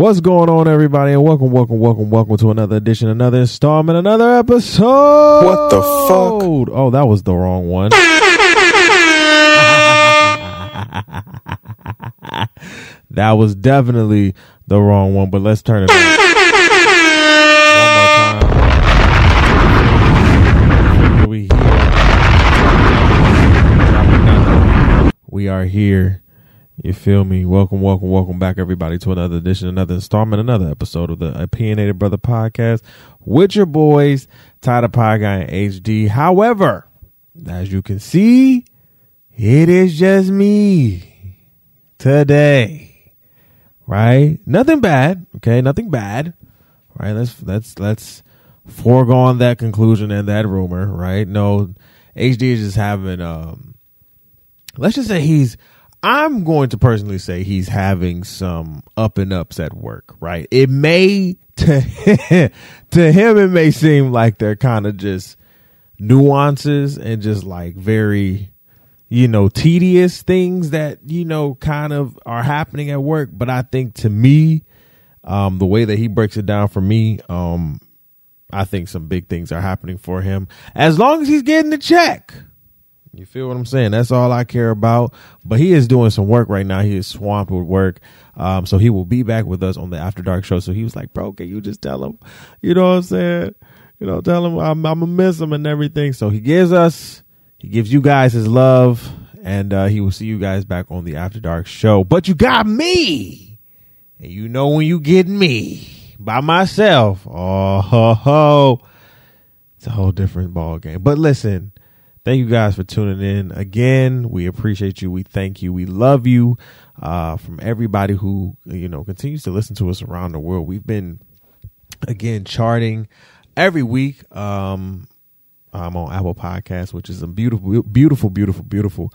What's going on, everybody? And welcome, welcome, welcome, welcome to another edition, another installment, another episode. What the fuck? Oh, that was the wrong one. that was definitely the wrong one, but let's turn it on. One more time. We here. We are here. You feel me? Welcome, welcome, welcome back, everybody, to another edition, another installment, another episode of the Opinionated Brother Podcast with your boys, Ty the Pod Guy and HD. However, as you can see, it is just me today, right? Nothing bad, okay? Nothing bad, right? Let's let's let's foregone that conclusion and that rumor, right? No, HD is just having um. Let's just say he's I'm going to personally say he's having some up and ups at work, right? It may to to him it may seem like they're kind of just nuances and just like very you know tedious things that you know kind of are happening at work, but I think to me um the way that he breaks it down for me um I think some big things are happening for him as long as he's getting the check. You feel what I'm saying? That's all I care about. But he is doing some work right now. He is swamped with work. Um, so he will be back with us on the After Dark show. So he was like, bro, can you just tell him? You know what I'm saying? You know, tell him I'm, I'm gonna miss him and everything. So he gives us, he gives you guys his love, and uh, he will see you guys back on the After Dark show. But you got me, and you know when you get me by myself, oh ho ho, it's a whole different ball game. But listen thank you guys for tuning in. Again we appreciate you. We thank you. We love you. Uh, from everybody who you know continues to listen to us around the world. We've been again charting every week um i'm on apple podcast which is a beautiful beautiful beautiful beautiful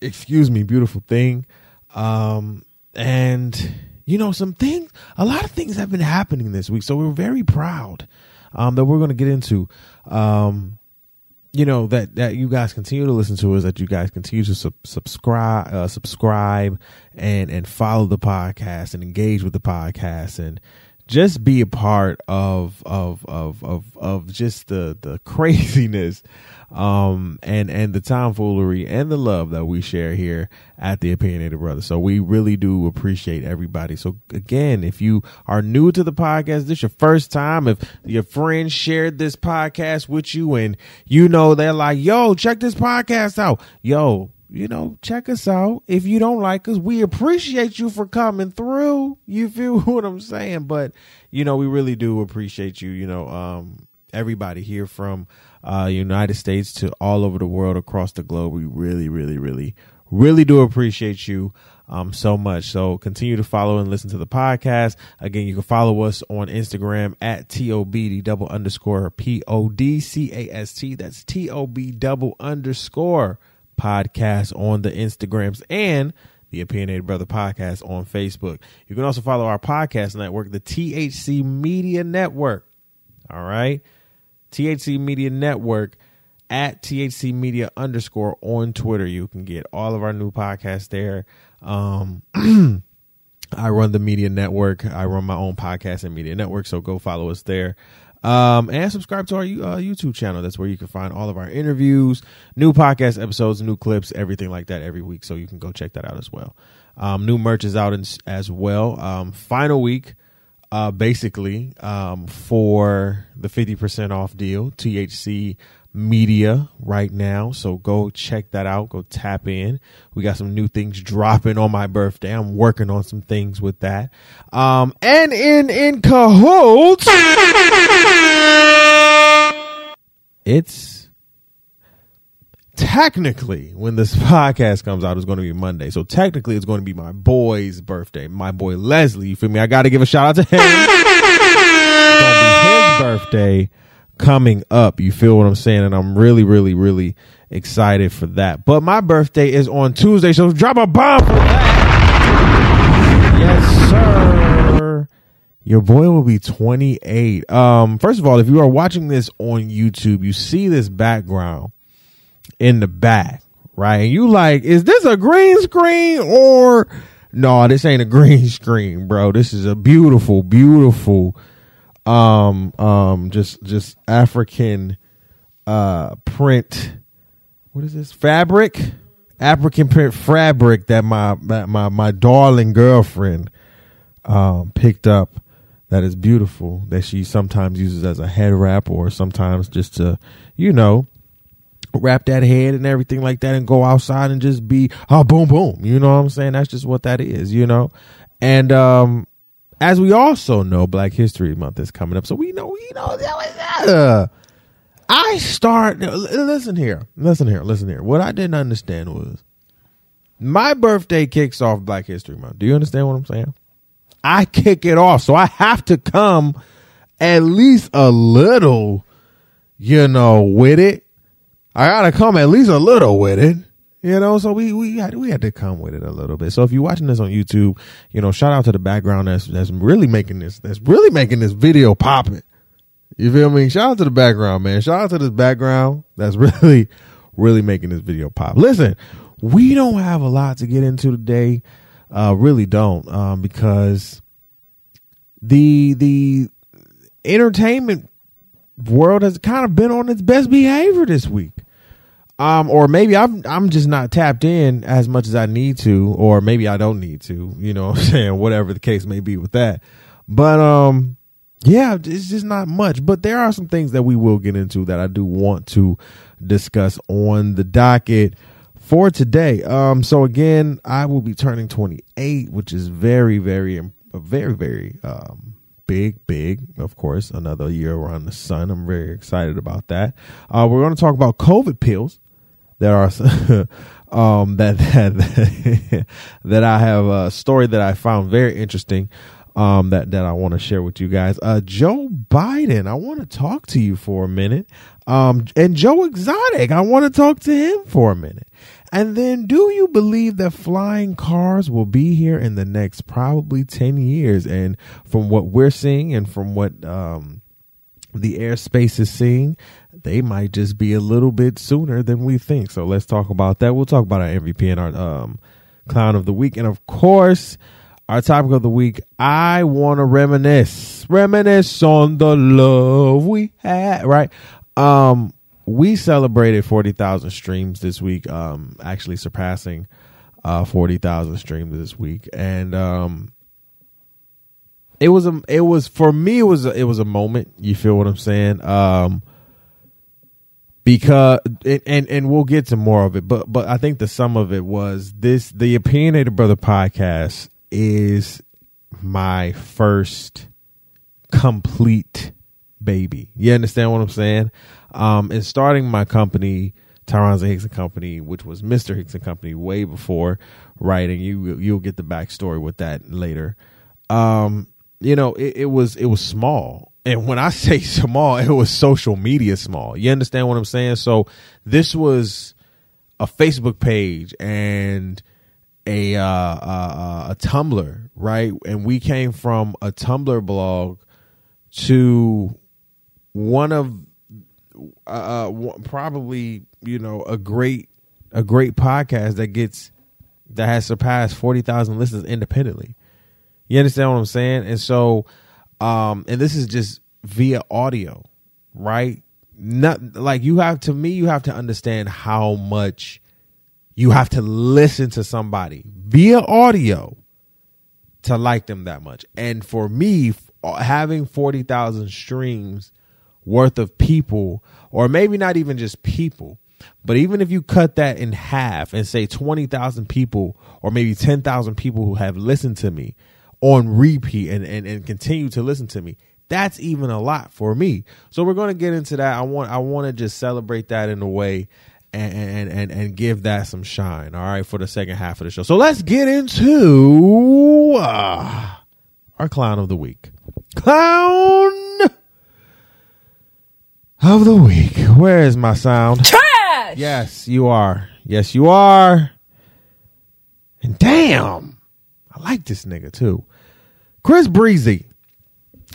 excuse me beautiful thing. Um and you know some things a lot of things have been happening this week. So we're very proud um that we're going to get into. Um you know that that you guys continue to listen to us that you guys continue to sub- subscribe uh, subscribe and and follow the podcast and engage with the podcast and just be a part of of of of of just the the craziness um and and the tomfoolery and the love that we share here at the opinionated Brothers. so we really do appreciate everybody so again if you are new to the podcast this your first time if your friends shared this podcast with you and you know they're like yo check this podcast out yo you know, check us out. If you don't like us, we appreciate you for coming through. You feel what I'm saying? But, you know, we really do appreciate you, you know, um, everybody here from uh United States to all over the world across the globe. We really, really, really, really do appreciate you um so much. So continue to follow and listen to the podcast. Again, you can follow us on Instagram at TOB double underscore P O D C A S T. That's T O B double underscore podcast on the Instagrams and the Opinionated Brother podcast on Facebook. You can also follow our podcast network, the THC Media Network. All right. THC Media Network at THC Media underscore on Twitter. You can get all of our new podcasts there. Um, I run the media network. I run my own podcast and media network. So go follow us there. Um, and subscribe to our uh, YouTube channel. That's where you can find all of our interviews, new podcast episodes, new clips, everything like that every week. So you can go check that out as well. Um, new merch is out in, as well. Um, final week, uh, basically, um, for the 50% off deal, THC media right now. So go check that out. Go tap in. We got some new things dropping on my birthday. I'm working on some things with that. Um, and in, in cahoots, it's technically when this podcast comes out, it's going to be Monday. So technically it's going to be my boy's birthday. My boy Leslie. You feel me? I got to give a shout out to him. It's going to be his birthday coming up. You feel what I'm saying? And I'm really, really, really excited for that. But my birthday is on Tuesday, so drop a bomb for that. Yes, sir. Your boy will be 28. Um, first of all, if you are watching this on YouTube, you see this background in the back, right? And you like, is this a green screen or no, this ain't a green screen, bro. This is a beautiful, beautiful, um, um, just just African uh print. What is this fabric? African print fabric that my that my my darling girlfriend um picked up. That is beautiful. That she sometimes uses as a head wrap or sometimes just to, you know, wrap that head and everything like that and go outside and just be oh boom boom. You know what i'm saying? That's just what that is you know? And um as we also know black history month is coming up. So we know we know that uh, i start listen here listen here listen here. What i didn't understand was my birthday kicks off black history month. Do you understand what i'm saying? I kick it off. So i have to come at least a little you know with it I gotta come at least a little with it. You know, so we we had we had to come with it a little bit. So if you're watching this on YouTube, you know, shout out to the background that's that's really making this that's really making this video popping. You feel me? Shout out to the background, man. Shout out to this background that's really really making this video pop. Listen, we don't have a lot to get into today. Uh really don't. Um because the the entertainment world has kind of been on its best behavior this week. Um, or maybe I'm I'm just not tapped in as much as I need to, or maybe I don't need to, you know what I'm saying, whatever the case may be with that. But um yeah, it's just not much. But there are some things that we will get into that I do want to discuss on the docket for today. Um, so again, I will be turning 28, which is very, very, very, very um big, big, of course, another year around the sun. I'm very excited about that. Uh, we're going to talk about COVID pills that are um, that that that I have a story that I found very interesting. Um, that that I want to share with you guys. Uh, Joe Biden, I want to talk to you for a minute. Um, and Joe Exotic, I want to talk to him for a minute. And then, do you believe that flying cars will be here in the next probably 10 years? And from what we're seeing and from what um, the airspace is seeing, they might just be a little bit sooner than we think. So let's talk about that. We'll talk about our MVP and our um, clown of the week. And of course, our topic of the week, I want to reminisce. Reminisce on the love we had, right? Um, we celebrated 40,000 streams this week, um, actually surpassing uh, 40,000 streams this week. And um, it was a it was for me it was a, it was a moment, you feel what I'm saying? Um, because and and we'll get to more of it, but but I think the sum of it was this the Opinionated Brother podcast is my first complete baby. You understand what I'm saying? Um, and starting my company, Tyronza Hicks and Company, which was Mr. Hicks and Company way before writing. You you'll get the backstory with that later. Um, you know, it, it was it was small. And when I say small, it was social media small. You understand what I'm saying? So this was a Facebook page and a uh, uh, a Tumblr, right? And we came from a Tumblr blog to one of uh, uh probably you know a great a great podcast that gets that has surpassed 40,000 listeners independently. You understand what I'm saying? And so um and this is just via audio, right? Not like you have to me you have to understand how much you have to listen to somebody via audio to like them that much. And for me having 40,000 streams worth of people, or maybe not even just people, but even if you cut that in half and say 20,000 people or maybe 10,000 people who have listened to me on repeat and, and, and continue to listen to me, that's even a lot for me. So we're going to get into that. I want, I want to just celebrate that in a way and, and, and, and give that some shine. All right. For the second half of the show. So let's get into uh, our clown of the week. Clown of the week. Where is my sound? Trash. Yes, you are. Yes, you are. And damn, I like this nigga too. Chris Breezy.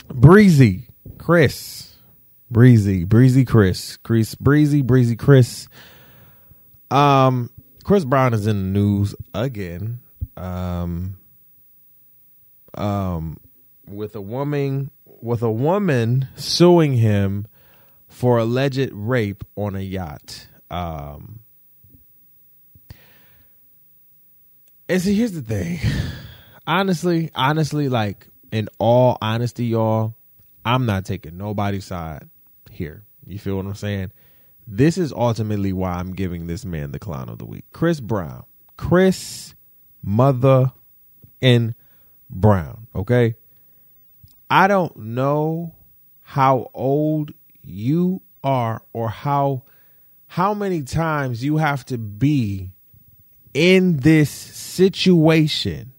Breezy. Chris. Breezy. Breezy Chris. Chris Breezy. Breezy Chris. Um, Chris Brown is in the news again. Um, um, with a woman with a woman suing him for alleged rape on a yacht. Um, and see, here's the thing. Honestly, honestly, like in all honesty, y'all, I'm not taking nobody's side here. You feel what I'm saying? This is ultimately why I'm giving this man the clown of the week. Chris Brown. Chris mother and Brown, okay? I don't know how old you are or how how many times you have to be in this situation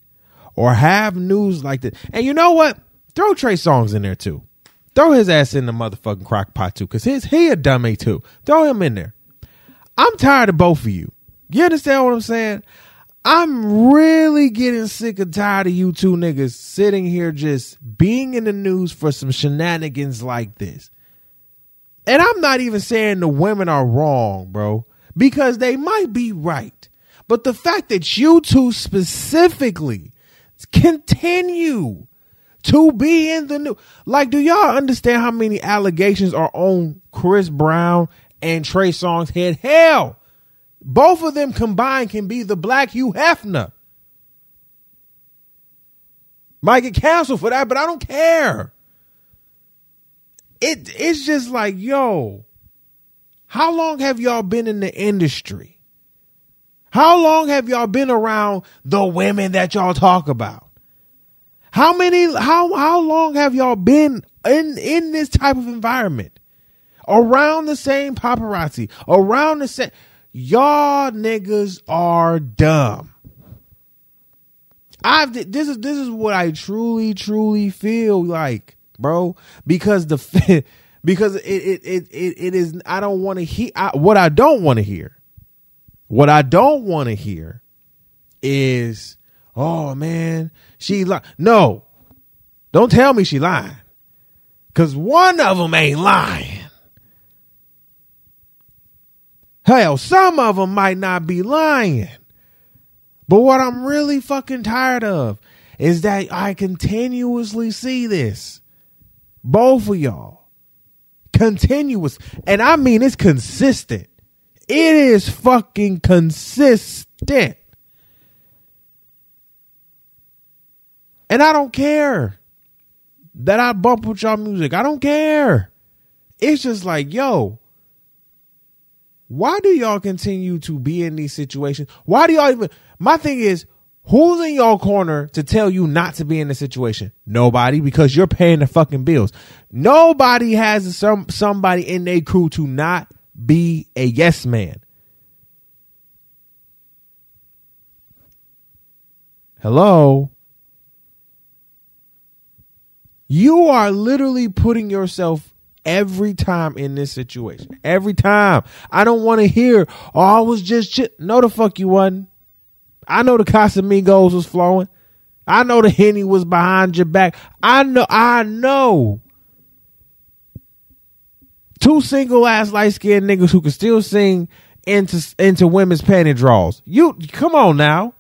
or have news like this. And you know what? Throw Trey Songz in there too. Throw his ass in the motherfucking crock pot too, cause his he a dummy too. Throw him in there. I'm tired of both of you. You understand what I'm saying? I'm really getting sick and tired of you two niggas sitting here just being in the news for some shenanigans like this. And I'm not even saying the women are wrong, bro, because they might be right. But the fact that you two specifically continue to be in the new. like, do y'all understand how many allegations are on Chris Brown and Trey Songz head? Hell, both of them combined can be the black Hugh Hefner. Might get canceled for that, but I don't care. It it's just like, yo, how long have y'all been in the industry? How long have y'all been around the women that y'all talk about? How many how how long have y'all been in in this type of environment? Around the same paparazzi, around the same Y'all niggas are dumb. I've this is this is what I truly truly feel like, bro, because the because it it it it, it is I don't want to hear what I don't want to hear. What I don't want to hear is, oh man, she li-. no. Don't tell me she lying. Cause one of them ain't lying. Hell, some of them might not be lying. But what I'm really fucking tired of is that I continuously see this. Both of y'all. Continuous. And I mean, it's consistent. It is fucking consistent. And I don't care that I bump with y'all music. I don't care. It's just like, yo, why do y'all continue to be in these situations? Why do y'all even? My thing is, who's in y'all corner to tell you not to be in the situation? Nobody, because you're paying the fucking bills. Nobody has some somebody in their crew to not be a yes man. Hello. You are literally putting yourself every time in this situation. Every time. I don't want to hear, oh, I was just shit. No, the fuck you wasn't. I know the Casamigos was flowing. I know the Henny was behind your back. I know, I know. Two single ass light skinned niggas who can still sing into into women's panty draws. You come on now.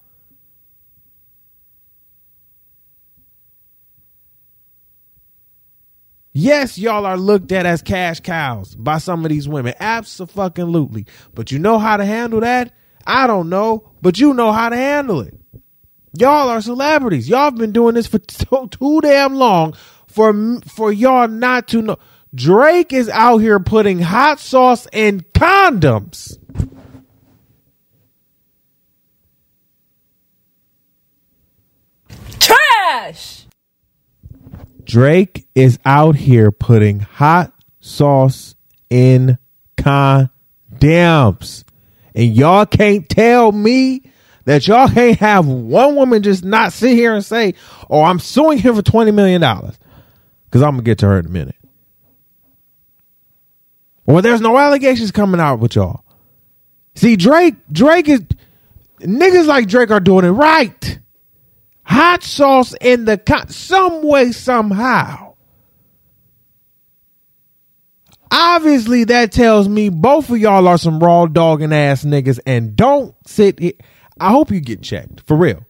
Yes, y'all are looked at as cash cows by some of these women. Absolutely. But you know how to handle that? I don't know, but you know how to handle it. Y'all are celebrities. Y'all have been doing this for too, too damn long for for y'all not to know. Drake is out here putting hot sauce in condoms. Trash. Drake is out here putting hot sauce in condoms. And y'all can't tell me that y'all can't have one woman just not sit here and say, oh, I'm suing him for $20 million. Because I'm going to get to her in a minute. Well, there's no allegations coming out with y'all. See, Drake, Drake is, niggas like Drake are doing it right hot sauce in the con- some way somehow. Obviously, that tells me both of y'all are some raw dogging ass niggas and don't sit here. I hope you get checked for real.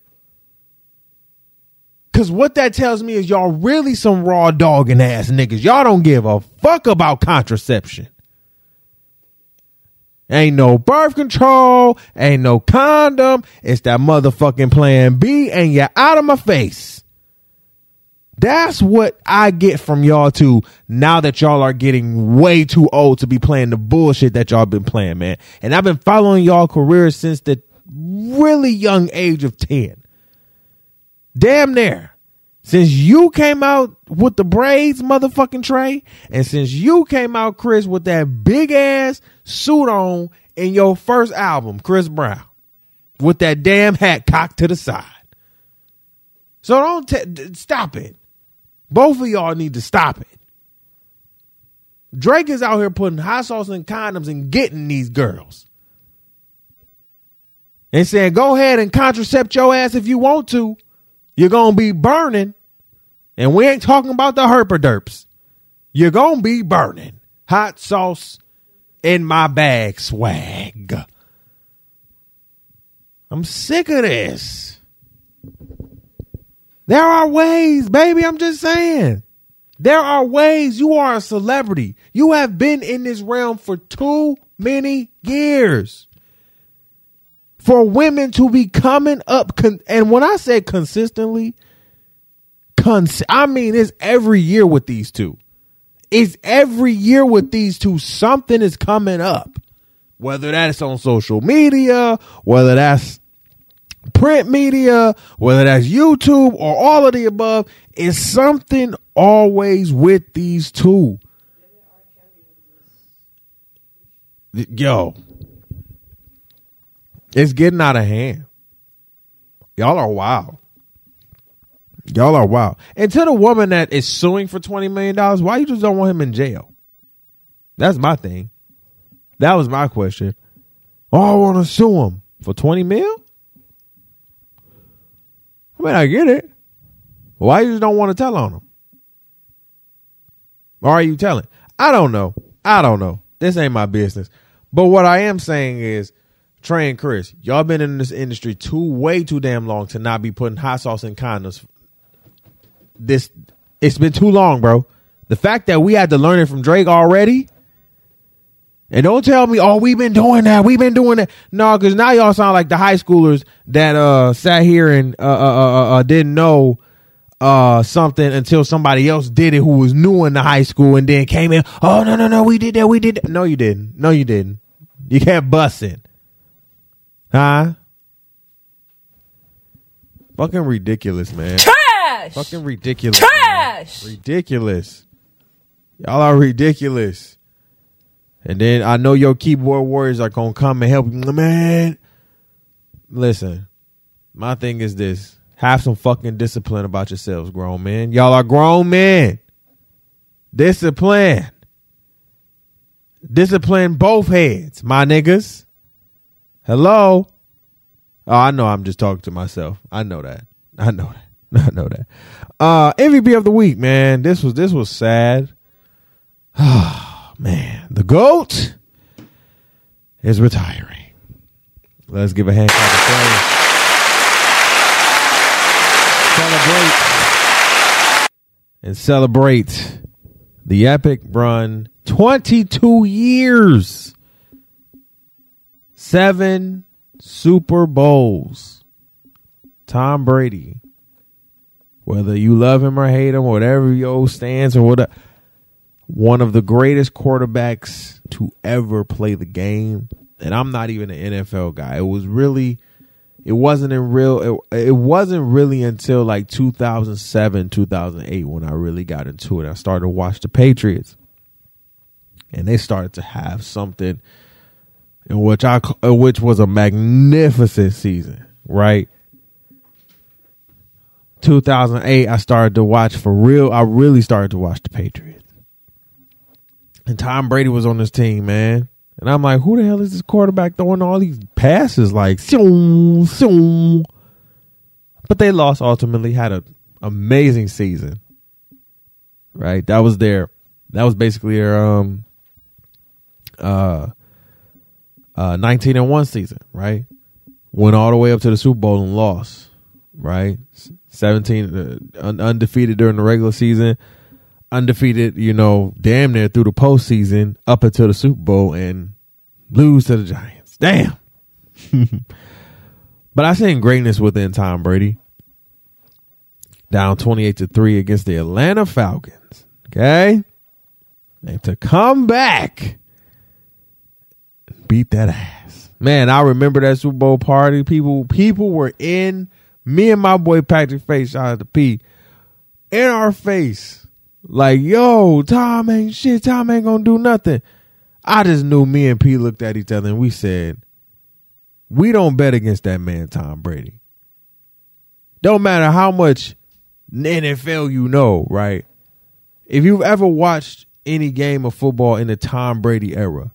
Cause what that tells me is y'all really some raw dogging ass niggas. Y'all don't give a fuck about contraception. Ain't no birth control, ain't no condom. It's that motherfucking plan B, and you're out of my face. That's what I get from y'all too. Now that y'all are getting way too old to be playing the bullshit that y'all been playing, man. And I've been following y'all careers since the really young age of 10. Damn near. Since you came out with the braids, motherfucking Trey, and since you came out, Chris, with that big ass suit on in your first album, Chris Brown, with that damn hat cocked to the side. So don't t- stop it. Both of y'all need to stop it. Drake is out here putting hot sauce and condoms and getting these girls. And saying, go ahead and contracept your ass if you want to. You're going to be burning. And we ain't talking about the herpaderps. You're going to be burning. Hot sauce in my bag swag. I'm sick of this. There are ways, baby. I'm just saying. There are ways. You are a celebrity. You have been in this realm for too many years. For women to be coming up, con- and when I say consistently, cons- I mean it's every year with these two. It's every year with these two. Something is coming up, whether that's on social media, whether that's print media, whether that's YouTube or all of the above, is something always with these two. Yo, it's getting out of hand. Y'all are wild. Y'all are wild. And to the woman that is suing for $20 million, why you just don't want him in jail? That's my thing. That was my question. Oh, I want to sue him for 20 mil? I mean, I get it. Why you just don't want to tell on him? Or are you telling? I don't know. I don't know. This ain't my business. But what I am saying is, Trey and Chris, y'all been in this industry too way too damn long to not be putting hot sauce in condoms. This it's been too long, bro. The fact that we had to learn it from Drake already. And don't tell me, oh, we've been doing that. We've been doing that. No, because now y'all sound like the high schoolers that uh sat here and uh, uh, uh, uh, didn't know uh something until somebody else did it who was new in the high school and then came in. Oh no no no, we did that. We did that. No, you didn't. No, you didn't. You can't bust it. Huh? Fucking ridiculous, man. Fucking ridiculous. Trash. man. Ridiculous. Y'all are ridiculous. And then I know your keyboard warriors are gonna come and help you, man. Listen, my thing is this: have some fucking discipline about yourselves, grown men. Y'all are grown men. Discipline. Discipline both heads, my niggas. Hello. Oh, I know I'm just talking to myself. I know that. I know that. I know that. Uh MVP of the week, man. This was this was sad. Oh man. The GOAT is retiring. Let's give a hand clap of praise. Celebrate. And celebrate the epic run. 22 years. Seven Super Bowls. Tom Brady. Whether you love him or hate him, whatever your stance or whatever. One of the greatest quarterbacks to ever play the game. And I'm not even an NFL guy. It was really it wasn't in real it, it wasn't really until like 2007 2008 when i really got into it i started to watch the patriots and they started to have something in which I which was a magnificent season, right? 2008 I started to watch for real. I really started to watch the Patriots. And Tom Brady was on this team, man. And I'm like, who the hell is this quarterback throwing all these passes like sioom, sioom. But they lost ultimately, had an amazing season. Right? That was their that was basically their um uh uh 19 and 1 season, right? Went all the way up to the Super Bowl and lost, right? 17 uh, undefeated during the regular season, undefeated, you know, damn near through the postseason up until the Super Bowl and lose to the Giants. Damn. but I seen greatness within Tom Brady. Down 28 to 3 against the Atlanta Falcons. Okay? And to come back beat that ass. Man, I remember that Super Bowl party. People people were in me and my boy Patrick Face, shout out to P, in our face. Like, yo, Tom ain't shit. Tom ain't gonna do nothing. I just knew me and P looked at each other and we said, we don't bet against that man, Tom Brady. Don't matter how much NFL you know, right? If you've ever watched any game of football in the Tom Brady era,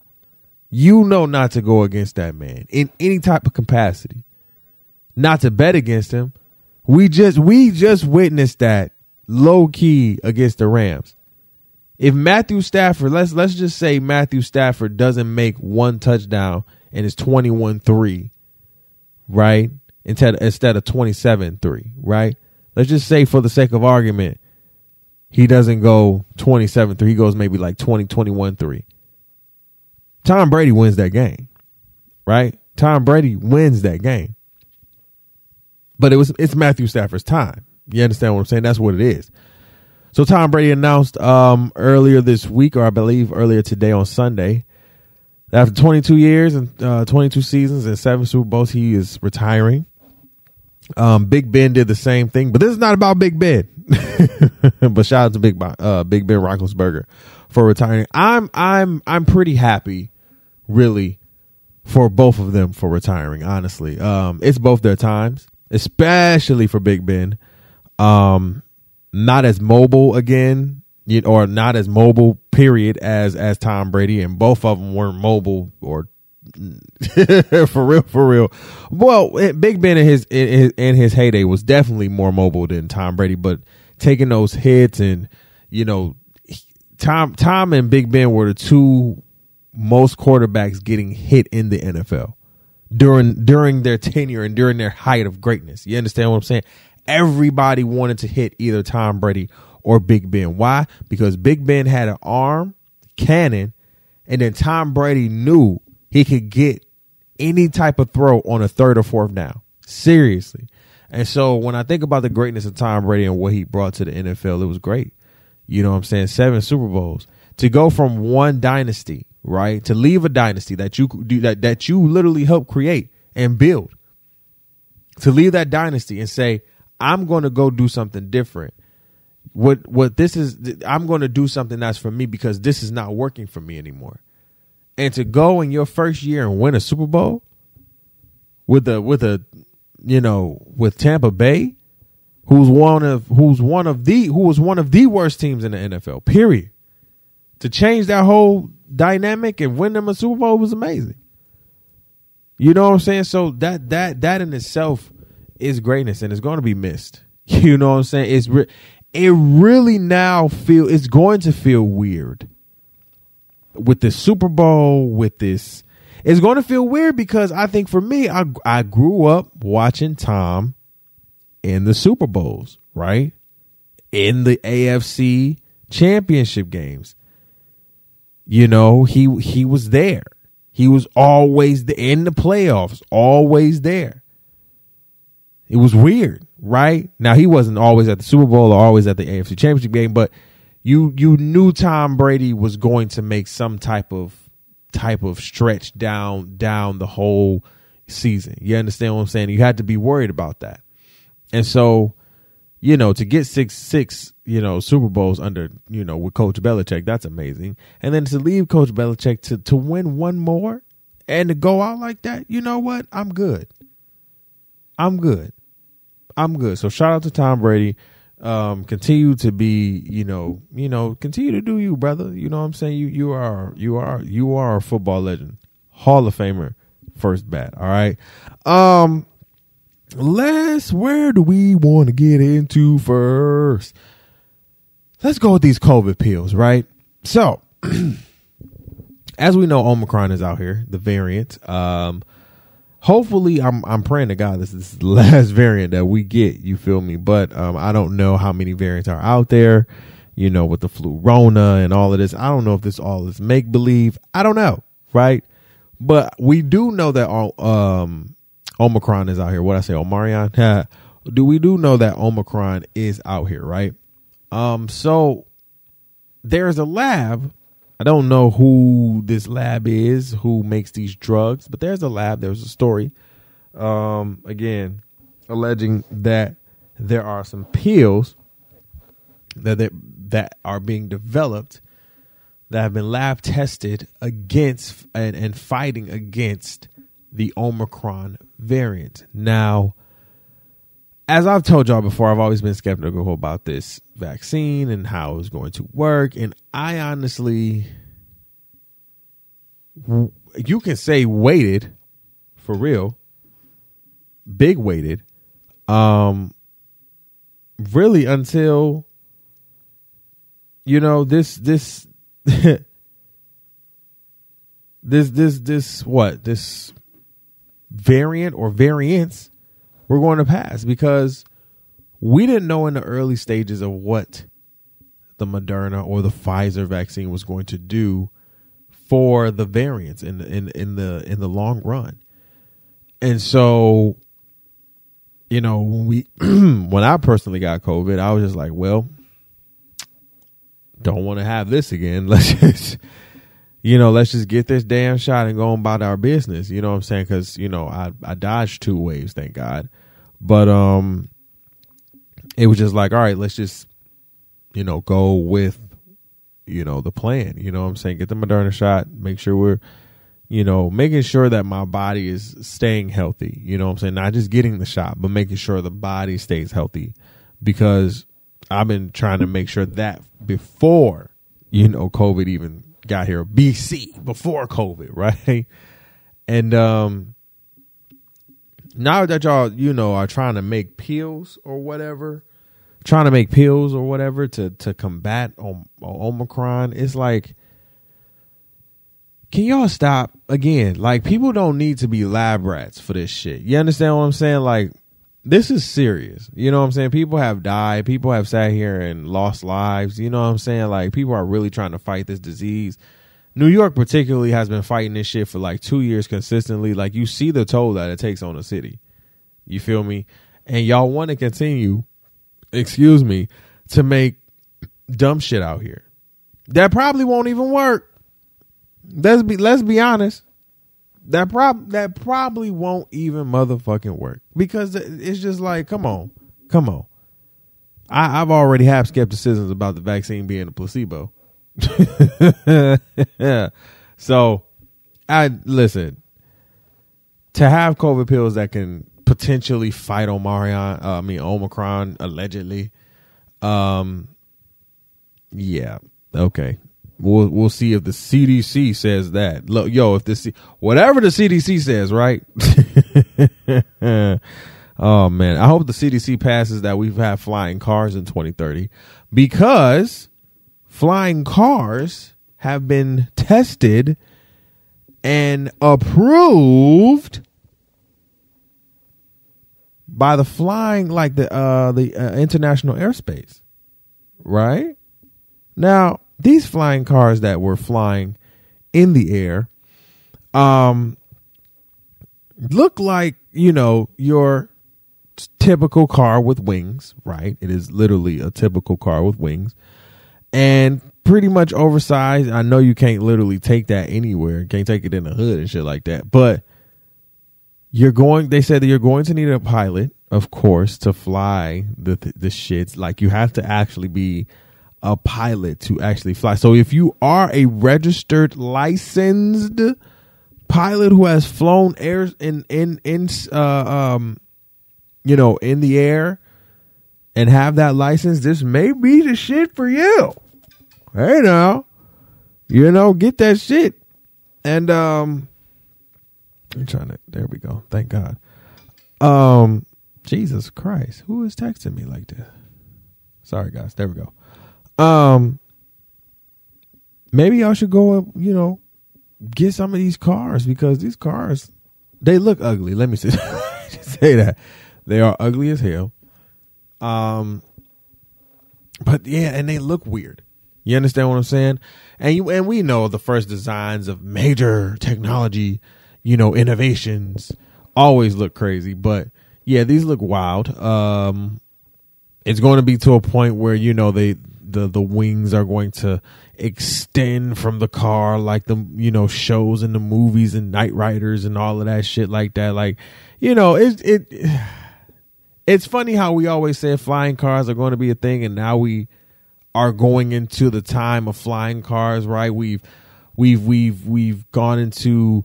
you know not to go against that man in any type of capacity. Not to bet against him. We just we just witnessed that low key against the Rams. If Matthew Stafford, let's let's just say Matthew Stafford doesn't make one touchdown and it's 21-3, right? Instead instead of 27-3, right? Let's just say for the sake of argument, he doesn't go 27-3, he goes maybe like 20 21-3 Tom Brady wins that game, right? Tom Brady wins that game. But it was it's Matthew Stafford's time. You understand what I'm saying? That's what it is. So Tom Brady announced um, earlier this week, or I believe earlier today on Sunday, that after 22 years and uh, 22 seasons and seven Super Bowls, he is retiring. Um, Big Ben did the same thing, but this is not about Big Ben. but shout out to Big uh, Big Ben Roethlisberger for retiring. I'm I'm I'm pretty happy really for both of them for retiring. Honestly, um, it's both their times, especially for Big Ben. Um, not as mobile again, or not as mobile. Period. As as Tom Brady, and both of them weren't mobile or for real, for real. Well, Big Ben in his, in his in his heyday was definitely more mobile than Tom Brady, but taking those hits and you know, Tom Tom and Big Ben were the two most quarterbacks getting hit in the NFL during during their tenure and during their height of greatness. You understand what I'm saying? Everybody wanted to hit either Tom Brady or Big Ben. Why? Because Big Ben had an arm, cannon, and then Tom Brady knew he could get any type of throw on a third or fourth down. Seriously. And so when I think about the greatness of Tom Brady and what he brought to the NFL, it was great. You know what I'm saying? Seven Super Bowls. To go from one dynasty right? To leave a dynasty that you do that that you literally help create and build. To leave that dynasty and say, I'm going to go do something different. What what this is I'm going to do something that's for me because this is not working for me anymore. And to go in your first year and win a Super Bowl with a with a you know, with Tampa Bay, who's one of who's one of the who was one of the worst teams in the NFL. Period. To change that whole dynamic and win them a Super Bowl was amazing. You know what I'm saying? So that that that in itself is greatness and it's going to be missed. You know what I'm saying? It's re- it really now feel it's going to feel weird with the Super Bowl with this. It's going to feel weird because I think for me, I I grew up watching Tom in the Super Bowls, right? In the AFC championship games. You know, he he was there. He was always the, in the playoffs, always there. It was weird, right? Now he wasn't always at the Super Bowl or always at the AFC Championship game, but you you knew Tom Brady was going to make some type of type of stretch down down the whole season. You understand what I'm saying? You had to be worried about that. And so, you know, to get six six you know, Super Bowls under, you know, with Coach Belichick. That's amazing. And then to leave Coach Belichick to, to win one more and to go out like that, you know what? I'm good. I'm good. I'm good. So shout out to Tom Brady. Um, continue to be, you know, you know, continue to do you, brother. You know what I'm saying? You you are you are you are a football legend. Hall of Famer, first bat. All right. Um let's where do we want to get into first? let's go with these COVID pills, right? So, as we know, Omicron is out here, the variant. Um, hopefully I'm I'm praying to God this is the last variant that we get, you feel me? But um I don't know how many variants are out there, you know, with the flu Rona and all of this. I don't know if this all is make believe. I don't know, right? But we do know that all um Omicron is out here. What I say, Omarion? do we do know that Omicron is out here, right? Um so there's a lab I don't know who this lab is, who makes these drugs, but there's a lab. There's a story, um, again, alleging that there are some pills that that, that are being developed that have been lab tested against and, and fighting against the Omicron variant. Now, as I've told y'all before, I've always been skeptical about this vaccine and how it's going to work. And I honestly, you can say waited for real, big weighted, um, really until, you know, this, this, this, this, this, what, this variant or variants we're going to pass because we didn't know in the early stages of what the Moderna or the Pfizer vaccine was going to do for the variants in the, in in the in the long run. And so you know, when we when I personally got COVID, I was just like, well, don't want to have this again. Let's just you know, let's just get this damn shot and go about our business. You know what I'm saying? Because you know, I I dodged two waves, thank God. But um, it was just like, all right, let's just you know go with you know the plan. You know what I'm saying? Get the Moderna shot. Make sure we're you know making sure that my body is staying healthy. You know what I'm saying? Not just getting the shot, but making sure the body stays healthy because I've been trying to make sure that before you know COVID even got here BC before COVID, right? And um now that y'all, you know, are trying to make pills or whatever, trying to make pills or whatever to to combat om- Omicron, it's like can y'all stop again? Like people don't need to be lab rats for this shit. You understand what I'm saying? Like this is serious. You know what I'm saying? People have died. People have sat here and lost lives. You know what I'm saying? Like people are really trying to fight this disease. New York particularly has been fighting this shit for like two years consistently. Like you see the toll that it takes on a city. You feel me? And y'all want to continue, excuse me, to make dumb shit out here. That probably won't even work. Let's be let's be honest. That prob that probably won't even motherfucking work because it's just like, come on, come on. I, I've already have skepticisms about the vaccine being a placebo. so, I listen to have COVID pills that can potentially fight Omarion. Uh, I mean Omicron allegedly. Um, yeah, okay, We'll we'll see if the CDC says that. Look, yo, if the whatever the CDC says, right? oh man, I hope the CDC passes that we've had flying cars in 2030 because flying cars have been tested and approved by the flying like the uh the uh, international airspace right now these flying cars that were flying in the air um look like you know your typical car with wings right? It is literally a typical car with wings and pretty much oversized. I know you can't literally take that anywhere. Can't take it in the hood and shit like that. But you're going they said that you're going to need a pilot of course to fly the the shits. Like you have to actually be a pilot to actually fly. So if you are a registered licensed pilot who has flown air in in in uh, um you know in the air and have that license, this may be the shit for you. Hey now, you know, get that shit. And um I'm trying to there we go. Thank God. Um Jesus Christ, who is texting me like this? Sorry guys, there we go. Um, maybe y'all should go, and you know, get some of these cars because these cars, They look ugly. Let me say, say that they are ugly as hell. Um, but yeah, and they look weird. You understand what I'm saying? And you and we know the first designs of major technology, you know, innovations always look crazy, but yeah, these look wild. Um, it's going to be to a point where you know they the the wings are going to extend from the car like the you know shows in the movies and Knight Riders and all of that shit like that. Like you know it it it's funny how we always say flying cars are going to be a thing and now we are going into the time of flying cars right? We've we've we've we've gone into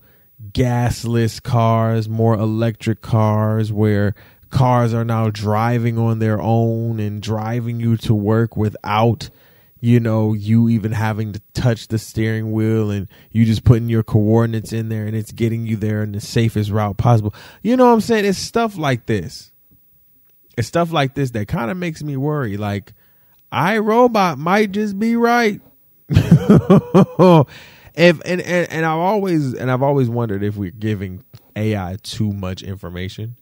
gasless cars more electric cars where cars are now driving on their own and driving you to work without you know you even having to touch the steering wheel and you just putting your coordinates in there and it's getting you there in the safest route possible. You know what i'm saying? It's stuff like this. It's stuff like this that kind of makes me worry. Like i robot might just be right. If and, and and i've always and i've always wondered if we're giving ai too much information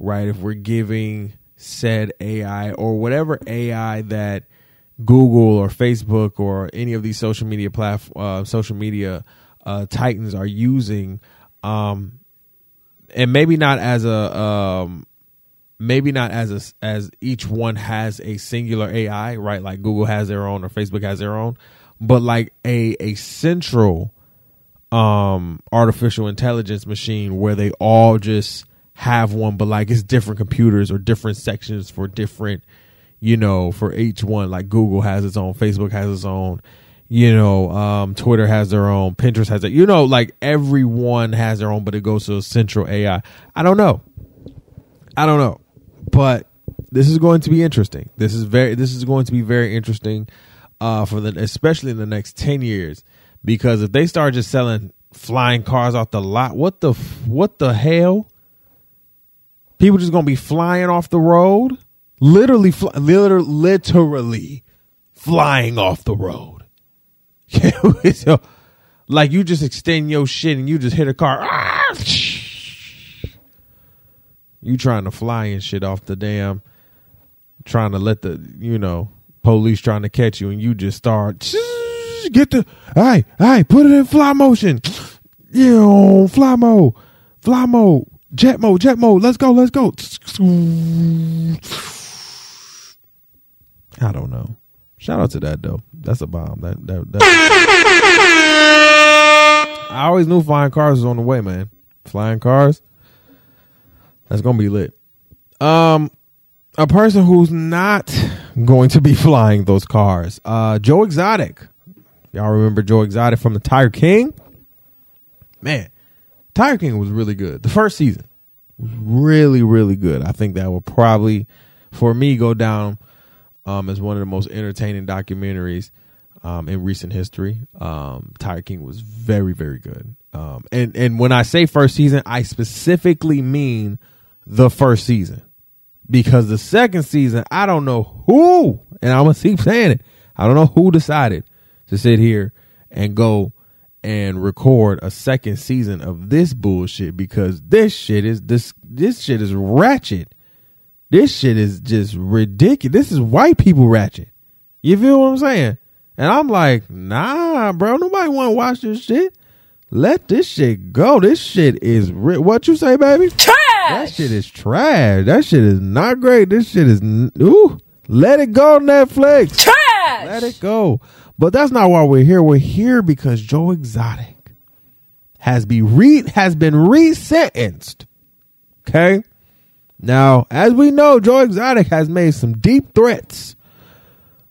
right? If we're giving said AI or whatever AI that Google or Facebook or any of these social media platform, uh, social media uh, titans are using, um, and maybe not as a, um, maybe not as a, as each one has a singular AI, right? Like Google has their own or Facebook has their own, but like a a central um artificial intelligence machine where they all just have one, but like it's different computers or different sections for different, you know, for each one. Like Google has its own, Facebook has its own, you know, um, Twitter has their own, Pinterest has it. You know, like everyone has their own, but it goes to a central AI. I don't know. I don't know, but this is going to be interesting. This is very. This is going to be very interesting, uh, for the especially in the next ten years, because if they start just selling flying cars off the lot, what the what the hell? People just gonna be flying off the road, literally, literally, literally flying off the road. so, like you just extend your shit and you just hit a car. You trying to fly and shit off the damn, trying to let the you know police trying to catch you and you just start get the hey hey put it in fly motion, know fly mode, fly mode. Jet mode, jet mode. Let's go, let's go. I don't know. Shout out to that though. That's a bomb. That that. that. I always knew flying cars was on the way, man. Flying cars. That's gonna be lit. Um, a person who's not going to be flying those cars. Uh, Joe Exotic. Y'all remember Joe Exotic from the Tiger King? Man, Tiger King was really good. The first season was really, really good. I think that will probably, for me, go down um, as one of the most entertaining documentaries um, in recent history. Um, Tiger King was very, very good. Um, and and when I say first season, I specifically mean the first season because the second season, I don't know who, and I'm gonna keep saying it. I don't know who decided to sit here and go and record a second season of this bullshit because this shit is this this shit is ratchet. This shit is just ridiculous. This is white people ratchet. You feel what I'm saying? And I'm like, nah, bro, nobody want to watch this shit. Let this shit go. This shit is ri- what you say, baby? Trash. That shit is trash. That shit is not great. This shit is ooh. Let it go, Netflix. Trash. Let it go. But that's not why we're here. We're here because Joe Exotic has be re has been resentenced. Okay. Now, as we know, Joe Exotic has made some deep threats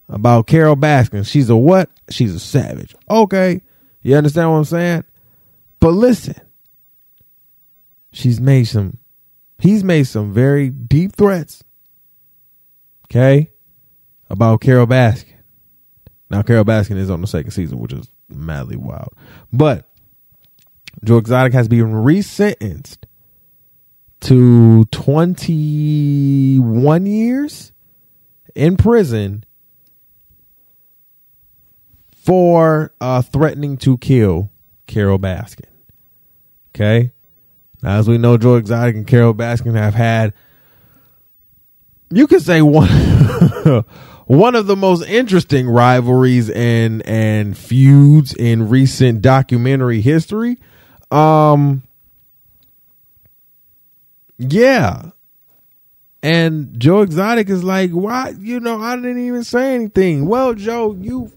about Carole Baskin. She's a what? She's a savage. Okay. You understand what I'm saying? But listen, she's made some, he's made some very deep threats. Okay. About Carole Baskin. Now, Carole Baskin is on the second season, which is madly wild. But Joe Exotic has been resentenced to 21 years in prison for uh, threatening to kill Carole Baskin. Okay. As we know, Joe Exotic and Carole Baskin have had, you could say one, one of the most interesting rivalries and and feuds in recent documentary history. Um, yeah, and Joe Exotic is like, why? You know, I didn't even say anything. Well, Joe, you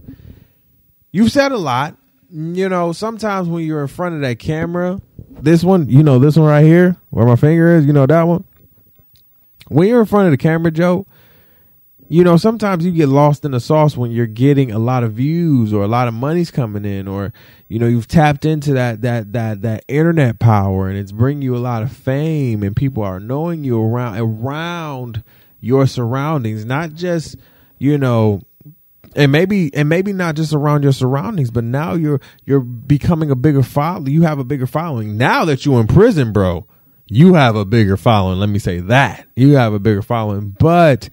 you've said a lot. You know, sometimes when you're in front of that camera, this one, you know, this one right here, where my finger is, you know, that one. When you're in front of the camera, Joe, you know, sometimes you get lost in the sauce when you're getting a lot of views or a lot of money's coming in, or you know, you've tapped into that that that that internet power, and it's bringing you a lot of fame, and people are knowing you around around your surroundings, not just you know and maybe and maybe not just around your surroundings but now you're you're becoming a bigger follow you have a bigger following. Now that you're in prison bro you have a bigger following. Let me say that. You have a bigger following. But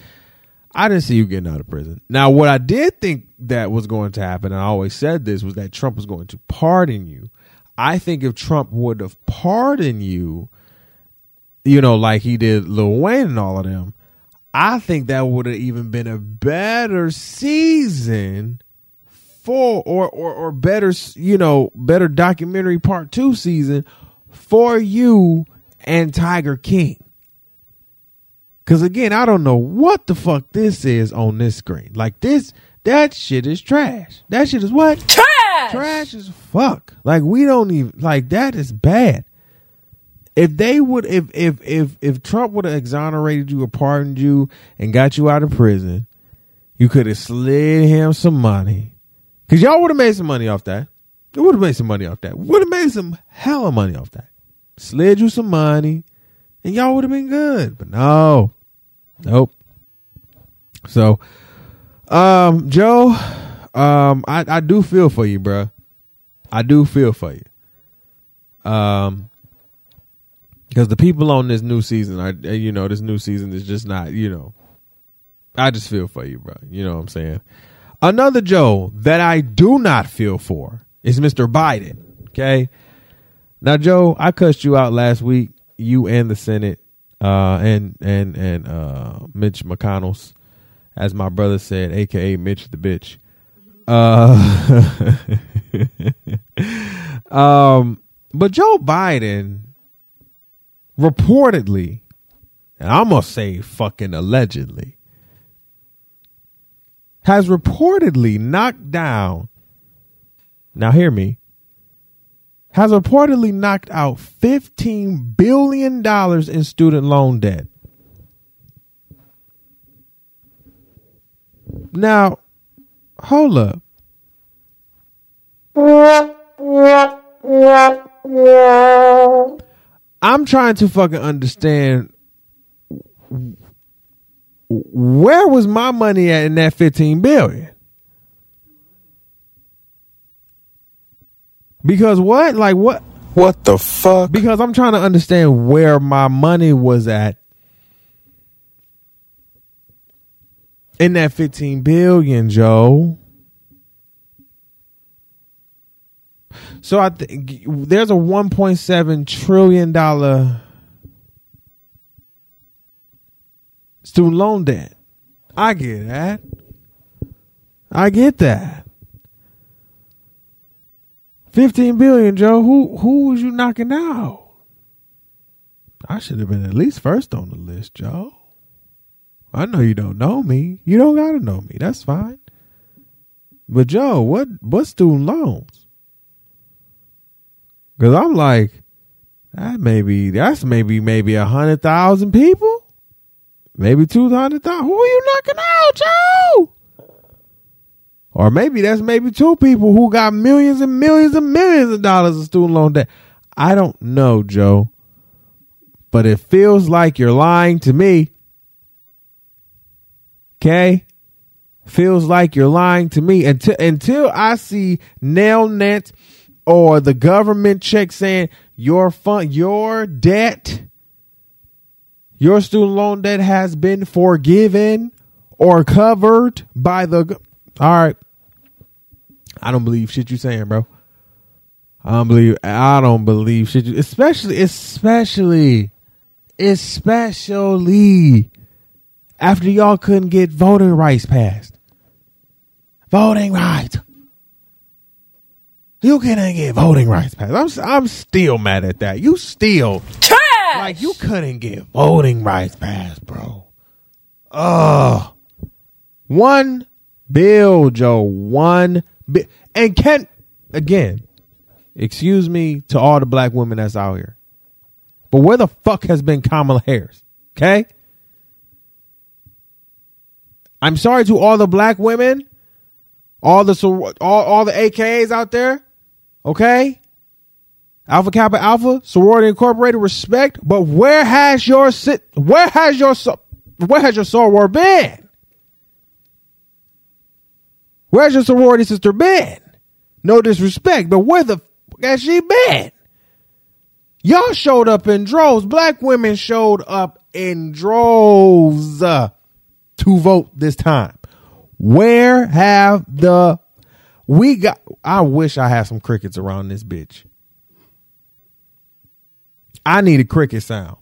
I didn't see you getting out of prison. Now, what I did think that was going to happen, and I always said this, was that Trump was going to pardon you. I think if Trump would have pardoned you, you know, like he did Lil Wayne and all of them, I think that would have even been a better season for, or, or, or better, you know, better documentary part two season for you and Tiger King. Cause again, I don't know what the fuck this is on this screen. Like this, that shit is trash. That shit is what? Trash. Trash as fuck. Like we don't even like that is bad. If they would, if if if if Trump would have exonerated you or pardoned you and got you out of prison, you could have slid him some money. Cause y'all would have made some money off that. You would have made some money off that. Would have made some hella money off that. Slid you some money, and y'all would have been good. But no, Nope. So, um, Joe, um, I, I do feel for you, bro. I do feel for you. Um, because the people on this new season are, you know, this new season is just not, you know, I just feel for you, bro. You know what I'm saying? Another Joe that I do not feel for is Mr. Biden. Okay. Now, Joe, I cussed you out last week, you and the Senate uh, and and and uh, Mitch McConnell's, as my brother said, aka Mitch the bitch. Uh, um, but Joe Biden reportedly, and I'm gonna say fucking allegedly, has reportedly knocked down. Now hear me has reportedly knocked out $15 billion in student loan debt. Now, hold up. I'm trying to fucking understand where was my money at in that 15 billion? Because what? Like what? What the fuck? Because I'm trying to understand where my money was at in that 15 billion, Joe. So I think there's a 1.7 trillion dollar student loan debt. I get that. I get that. Fifteen billion, Joe. Who who was you knocking out? I should have been at least first on the list, Joe. I know you don't know me. You don't gotta know me. That's fine. But Joe, what what student loans? Cause I'm like, that maybe that's maybe maybe a hundred thousand people, maybe two hundred thousand. Who are you knocking out, Joe? Or maybe that's maybe two people who got millions and millions and millions of dollars of student loan debt. I don't know, Joe. But it feels like you're lying to me. Okay? Feels like you're lying to me until until I see Nelnet or the government check saying your fund your debt your student loan debt has been forgiven or covered by the all right I don't believe shit you saying, bro. I don't believe. I don't believe shit. you- Especially, especially, especially after y'all couldn't get voting rights passed. Voting rights. You couldn't get voting rights passed. I'm I'm still mad at that. You still Trash. like you couldn't get voting rights passed, bro. Ugh. One bill, Joe. One bill. And can again, excuse me to all the black women that's out here. But where the fuck has been Kamala Harris? Okay? I'm sorry to all the black women, all the all, all the AKAs out there. Okay? Alpha Kappa Alpha, sorority incorporated, respect. But where has your sit? Where has your where has your soror been? Where's your sorority sister been? No disrespect, but where the fuck has she been? Y'all showed up in droves. Black women showed up in droves uh, to vote this time. Where have the we got? I wish I had some crickets around this bitch. I need a cricket sound.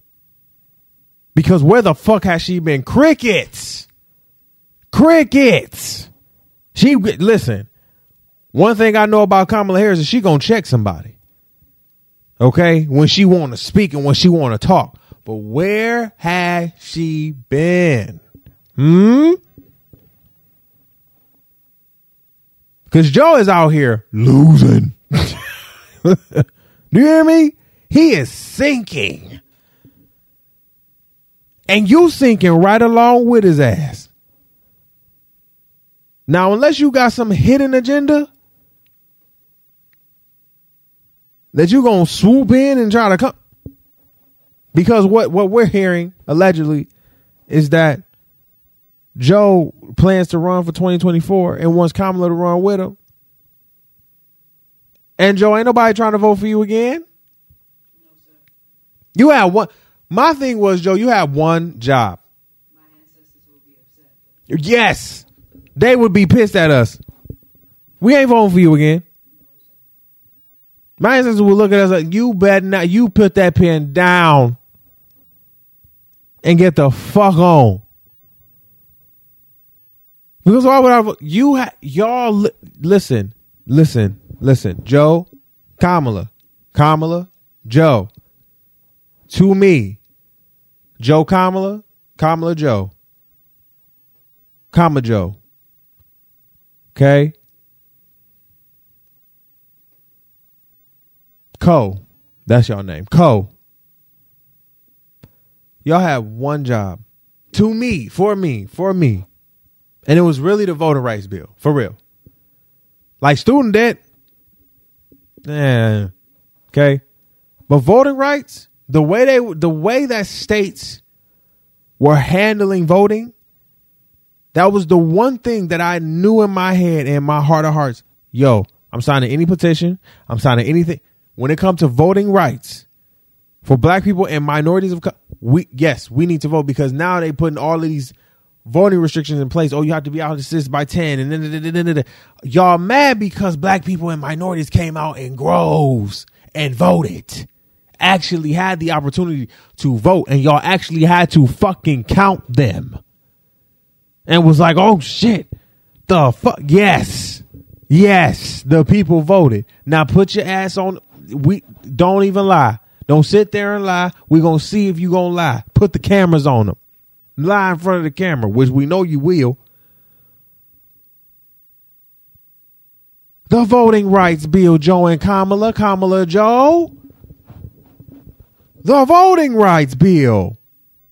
Because where the fuck has she been? Crickets. Crickets. She listen. One thing I know about Kamala Harris is she gonna check somebody. Okay, when she want to speak and when she want to talk. But where has she been? Hmm. Because Joe is out here losing. Do you hear me? He is sinking. And you sinking right along with his ass. Now, unless you got some hidden agenda that you're going to swoop in and try to come. Because what, what we're hearing, allegedly, is that Joe plans to run for 2024 and wants Kamala to run with him. And Joe, ain't nobody trying to vote for you again. You had one. My thing was, Joe, you had one job. Yes, they would be pissed at us. We ain't voting for you again. My ancestors would look at us like, you better not, you put that pen down and get the fuck on. Because why would I? You ha- y'all li- listen, listen, listen. Joe, Kamala, Kamala, Joe. To me, Joe Kamala, Kamala Joe, Kamala Joe. Okay. Co, that's your name. Co. Y'all have one job. To me, for me, for me. And it was really the voting rights bill. For real. Like student debt. Yeah. Okay. But voting rights, the way they the way that states were handling voting, that was the one thing that I knew in my head and my heart of hearts. Yo, I'm signing any petition. I'm signing anything. When it comes to voting rights for black people and minorities of co- we yes, we need to vote because now they putting all of these voting restrictions in place. Oh, you have to be out of six by ten, and then then- then- then. y'all mad because black people and minorities came out in groves and voted. Actually had the opportunity to vote, and y'all actually had to fucking count them. And was like, oh shit, the fuck, yes, yes, the people voted. Now put your ass on. We don't even lie. Don't sit there and lie. We're gonna see if you gonna lie. Put the cameras on them lie in front of the camera, which we know you will. The voting rights bill, Joe and Kamala, Kamala Joe. The voting rights bill.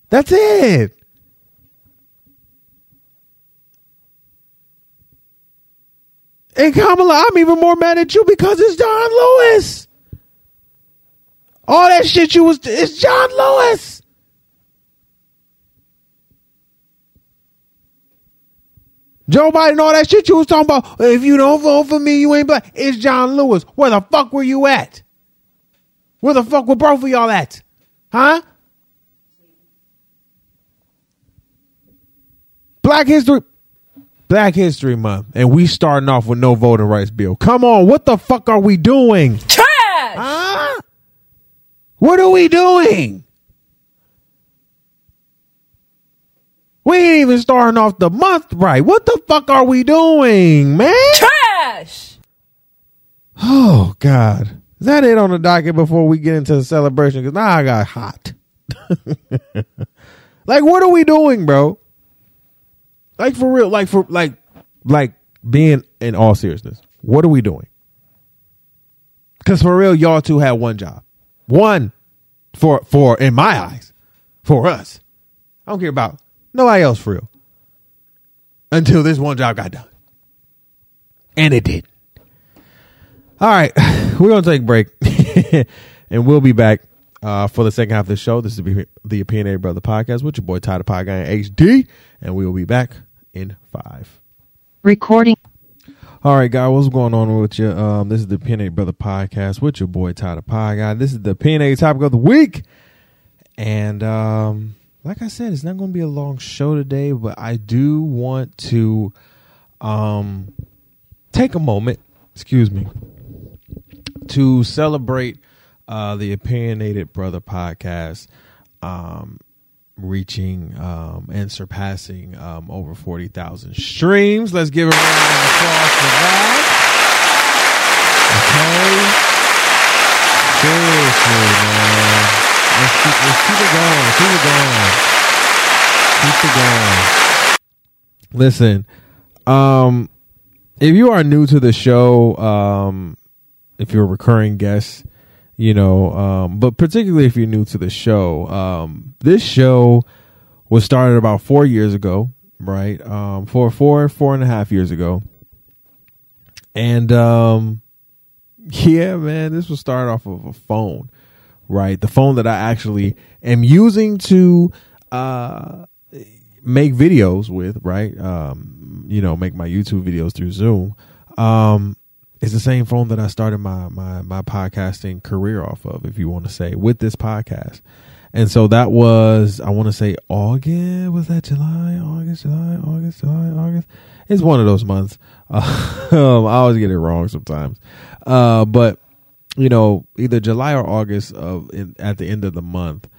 That's it. And Kamala, I'm even more mad at you because it's John Lewis. All that shit you was, it's John Lewis. Joe Biden, all that shit you was talking about. If you don't vote for me, you ain't black. It's John Lewis. Where the fuck were you at? Where the fuck were both of y'all at? Huh? Black History Black History Month. And we starting off with no voting rights bill. Come on, what the fuck are we doing? Trash. What are we doing? We ain't even starting off the month right. What the fuck are we doing, man? Trash. Oh God, is that it on the docket before we get into the celebration? Because now I got hot. like, what are we doing, bro? Like for real, like for like, like being in all seriousness, what are we doing? Because for real, y'all two had one job, one for for in my eyes, for us. I don't care about nobody else for real. Until this one job got done, and it did. All right, we're gonna take a break, and we'll be back uh, for the second half of the show. This is the, Opinionated Brother podcast with your boy Ty the Pod Guy in HD, and we will be back in five. Recording. All right, guys, what's going on with you? Um, this is the Opinionated Brother podcast with your boy Ty Pod Guy. This is the Opinionated topic of the week, and um, like I said, it's not going to be a long show today, but I do want to um, take a moment. Excuse me to celebrate uh, the Opinionated Brother podcast um, reaching um, and surpassing um, over 40,000 streams. Let's give a round of applause for that. Okay. Seriously, man. Let's keep, let's keep it going. Keep it going. Listen, um, if you are new to the show, um, if you're a recurring guest, you know, um, but particularly if you're new to the show, um, this show was started about four years ago, right? Um, four, four, four and a half years ago. And, um, yeah, man, this was started off of a phone, right? The phone that I actually am using to, uh, make videos with, right? Um, you know, make my YouTube videos through Zoom. Um, it's the same phone that I started my my my podcasting career off of, if you want to say, with this podcast. And so that was, I want to say August. Was that July? August, July, August, July, August. It's one of those months. Um, I always get it wrong sometimes. Uh, but you know, either July or August of in, at the end of the month,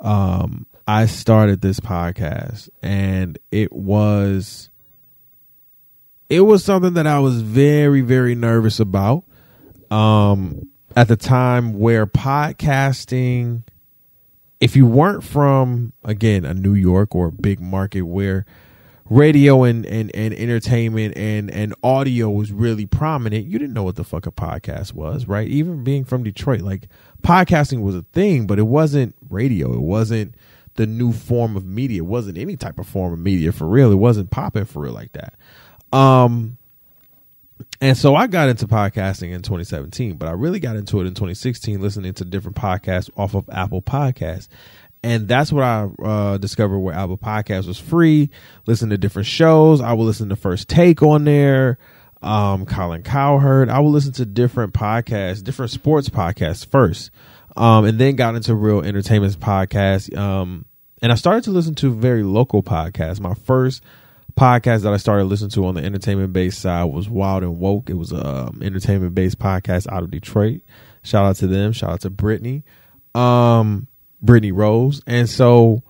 um, I started this podcast, and it was it was something that I was very, very nervous about. Um, at the time where podcasting, if you weren't from, again, a New York or a big market where radio and, and, and entertainment and, and audio was really prominent, you didn't know what the fuck a podcast was, right? Even being from Detroit, like podcasting was a thing, but it wasn't radio. It wasn't the new form of media. It wasn't any type of form of media for real. It wasn't popping for real like that. Um, and so I got into podcasting in 2017, but I really got into it in 2016, listening to different podcasts off of Apple Podcasts. And that's what I uh, discovered where Apple Podcasts was free. Listen to different shows. I would listen to First Take on there, um, Colin Cowherd. I would listen to different podcasts, different sports podcasts first, um, and then got into real entertainment podcasts. Um, and I started to listen to very local podcasts. My first podcast that I started listening to on the entertainment based side was Wild and Woke. It was a um, entertainment based podcast out of Detroit. Shout out to them. Shout out to Brittany, um, Brittany Rose. And so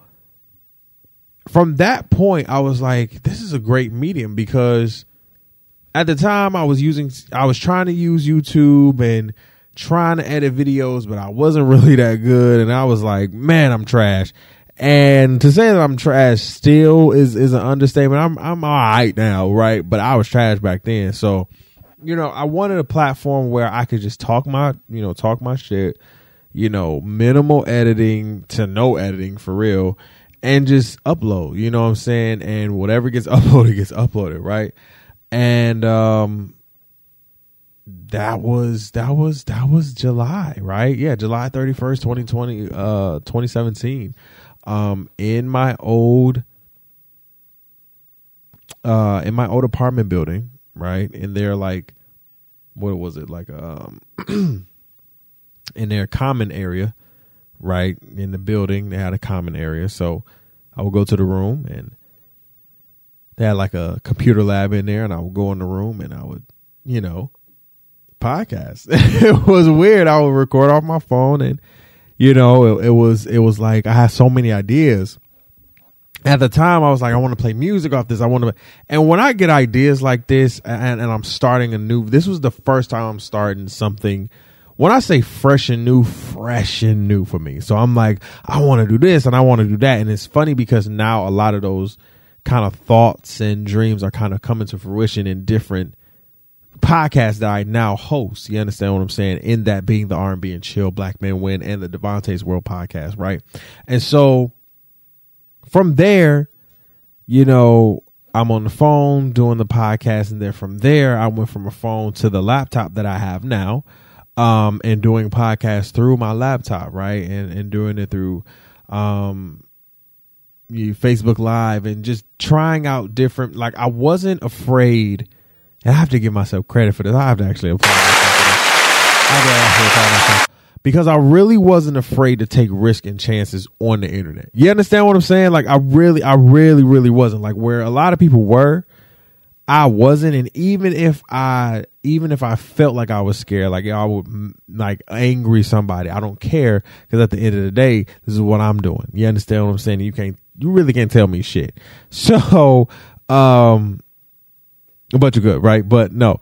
from that point, I was like, this is a great medium because at the time I was using, I was trying to use YouTube and trying to edit videos, but I wasn't really that good. And I was like, man, I'm trash. And to say that I'm trash still is is an understatement. I'm I'm all right now, right? But I was trash back then. So, you know, I wanted a platform where I could just talk my, you know, talk my shit, you know, minimal editing to no editing for real and just upload, you know what I'm saying? And whatever gets uploaded gets uploaded, right? And um that was that was that was July, right? Yeah, July 31st, 2020 uh 2017 um, in my old uh in my old apartment building, right? And they're like what was it like um in their common area, right? In the building, they had a common area. So I would go to the room and they had like a computer lab in there and I would go in the room and I would, you know, podcast. it was weird. I would record off my phone and you know, it, it was it was like I had so many ideas. At the time, I was like, I want to play music off this. I want to, and when I get ideas like this, and, and I'm starting a new, this was the first time I'm starting something when I say fresh and new, fresh and new for me. So I'm like, I want to do this and I want to do that. And it's funny because now a lot of those kind of thoughts and dreams are kind of coming to fruition in different podcasts that I now host. You understand what I'm saying? In that being the R&B and chill Black Men Win and the Devontae's World podcast, right? And so from there, you know, I'm on the phone doing the podcast, and then from there, I went from a phone to the laptop that I have now, um, and doing podcasts through my laptop, right, and and doing it through, um, you Facebook Live, and just trying out different. Like I wasn't afraid, and I have to give myself credit for this. I have to actually apply myself because I really wasn't afraid to take risk and chances on the internet. You understand what I'm saying? Like I really, I really, really wasn't like where a lot of people were. I wasn't, and even if I, even if I felt like I was scared, like I would like angry somebody, I don't care because at the end of the day, this is what I'm doing. You understand what I'm saying? You can't, you really can't tell me shit. So, um, but bunch of good, right? But no,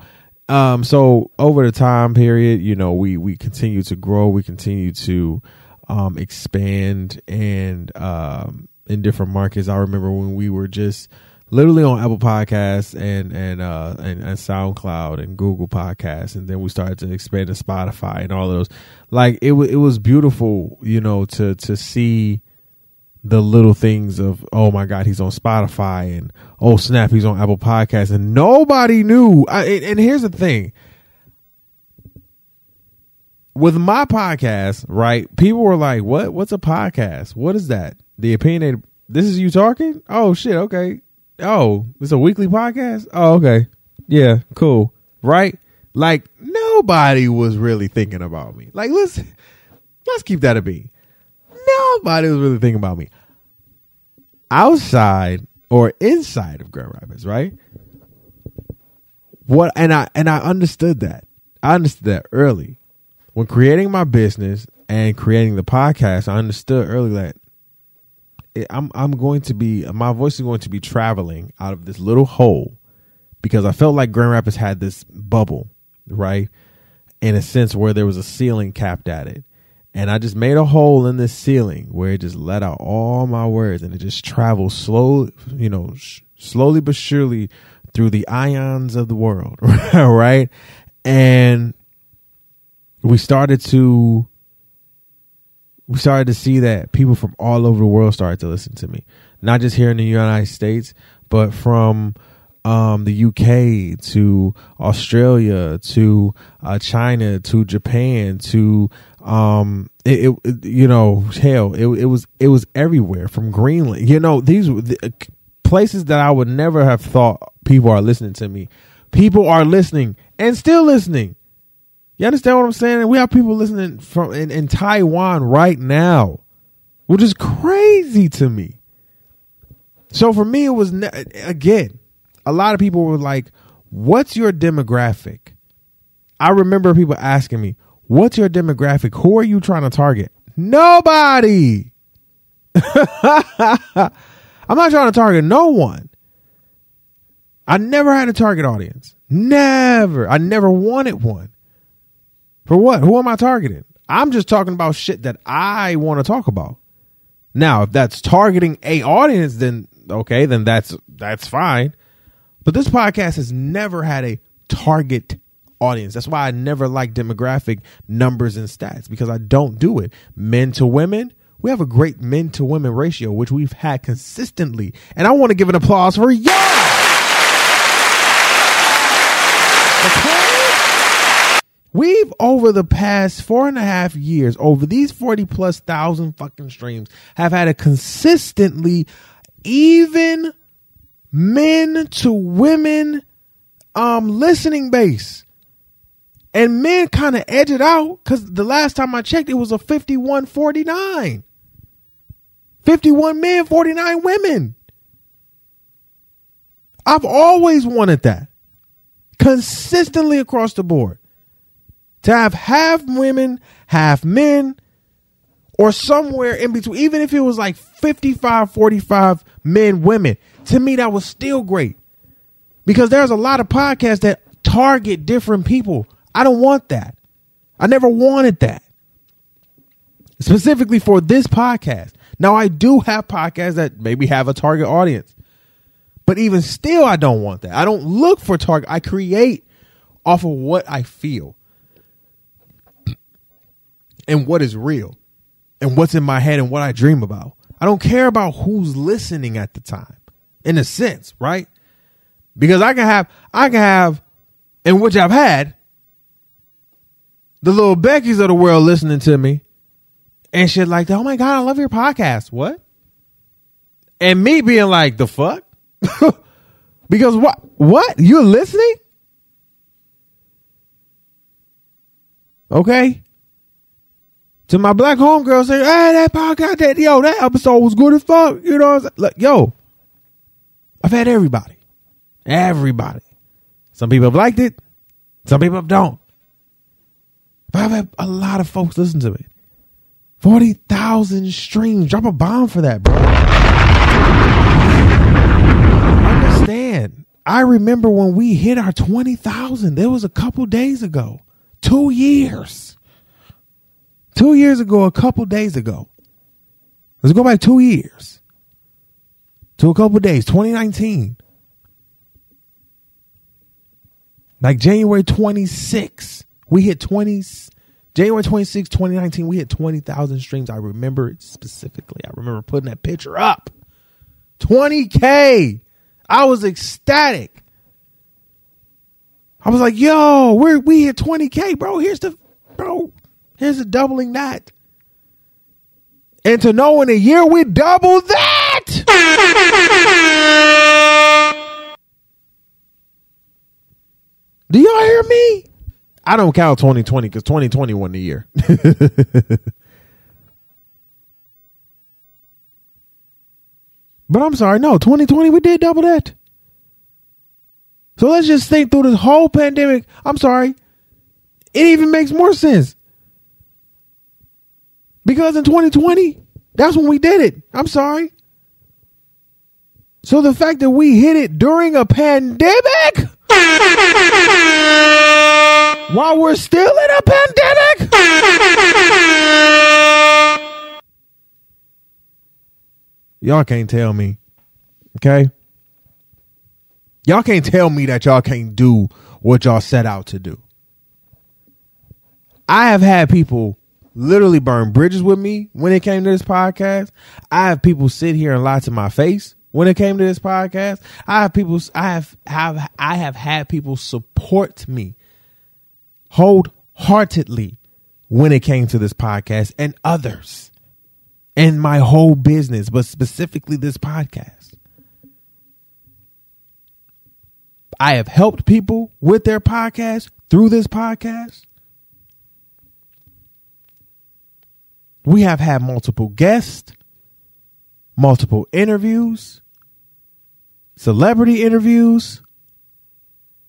um, so over the time period, you know, we we continue to grow, we continue to um, expand, and um, in different markets. I remember when we were just literally on Apple Podcasts and and uh and, and SoundCloud and Google Podcasts, and then we started to expand to Spotify and all of those. Like it was it was beautiful, you know, to to see the little things of oh my god he's on spotify and oh snap he's on apple podcast and nobody knew. I, and here's the thing. With my podcast right people were like what what's a podcast? What is that? The opinionated this is you talking? Oh shit okay. Oh it's a weekly podcast? Oh okay. Yeah cool. Right? Like nobody was really thinking about me. Like let's let's keep that a beat nobody was really thinking about me. Outside or inside of Grand Rapids, right? What and I and I understood that. I understood that early. When creating my business and creating the podcast, I understood early that I'm I'm going to be my voice is going to be traveling out of this little hole because I felt like Grand Rapids had this bubble, right? In a sense where there was a ceiling capped at it and I just made a hole in this ceiling where it just let out all my words and it just traveled slowly, you know, sh- slowly but surely through the ions of the world, right? And we started to we started to see that people from all over the world started to listen to me, not just here in the United States, but from um, the UK to Australia to uh, China to Japan to um, it, it, you know hell it, it was it was everywhere from Greenland. You know these the, uh, places that I would never have thought people are listening to me. People are listening and still listening. You understand what I'm saying? We have people listening from in, in Taiwan right now which is crazy to me. So for me it was ne- again a lot of people were like, What's your demographic? I remember people asking me, What's your demographic? Who are you trying to target? Nobody. I'm not trying to target no one. I never had a target audience. Never. I never wanted one. For what? Who am I targeting? I'm just talking about shit that I want to talk about. Now, if that's targeting a audience, then okay, then that's that's fine. But this podcast has never had a target audience. That's why I never like demographic numbers and stats because I don't do it. Men to women, we have a great men to women ratio, which we've had consistently. And I want to give an applause for y'all. We've over the past four and a half years, over these 40 plus thousand fucking streams, have had a consistently even men to women um listening base. And men kind of edge it out because the last time I checked, it was a 51 49. 51 men, 49 women. I've always wanted that consistently across the board to have half women, half men, or somewhere in between, even if it was like 55 45 men, women, to me, that was still great because there's a lot of podcasts that target different people. I don't want that. I never wanted that specifically for this podcast. Now, I do have podcasts that maybe have a target audience, but even still, I don't want that. I don't look for target. I create off of what I feel and what is real and what's in my head and what I dream about. I don't care about who's listening at the time, in a sense, right? Because I can have, I can have, and which I've had, the little Becky's of the world listening to me and shit like that. Oh my God, I love your podcast. What? And me being like, the fuck? because what? What? You're listening? Okay to my black homegirl saying, hey, that podcast, that, yo, that episode was good as fuck. You know, what I'm saying? like, yo, I've had everybody, everybody. Some people have liked it. Some people don't. But I've had a lot of folks listen to it. 40,000 streams. Drop a bomb for that, bro. Understand. I remember when we hit our 20,000. There was a couple days ago. Two years. Two years ago, a couple days ago. Let's go back two years to a couple days, 2019. Like January 26, we hit 20, January 26, 2019, we hit 20,000 streams. I remember it specifically. I remember putting that picture up. 20K. I was ecstatic. I was like, yo, we're, we hit 20K, bro. Here's the, bro, Here's the doubling that. And to know in a year we double that. Do y'all hear me? I don't count 2020 because 2020 wasn't the year. but I'm sorry, no, 2020 we did double that. So let's just think through this whole pandemic. I'm sorry. It even makes more sense. Because in 2020, that's when we did it. I'm sorry. So the fact that we hit it during a pandemic while we're still in a pandemic y'all can't tell me okay y'all can't tell me that y'all can't do what y'all set out to do i have had people literally burn bridges with me when it came to this podcast. I have people sit here and lie to my face when it came to this podcast. I have people I have have I have had people support me wholeheartedly when it came to this podcast and others and my whole business, but specifically this podcast. I have helped people with their podcast through this podcast. We have had multiple guests, multiple interviews, celebrity interviews.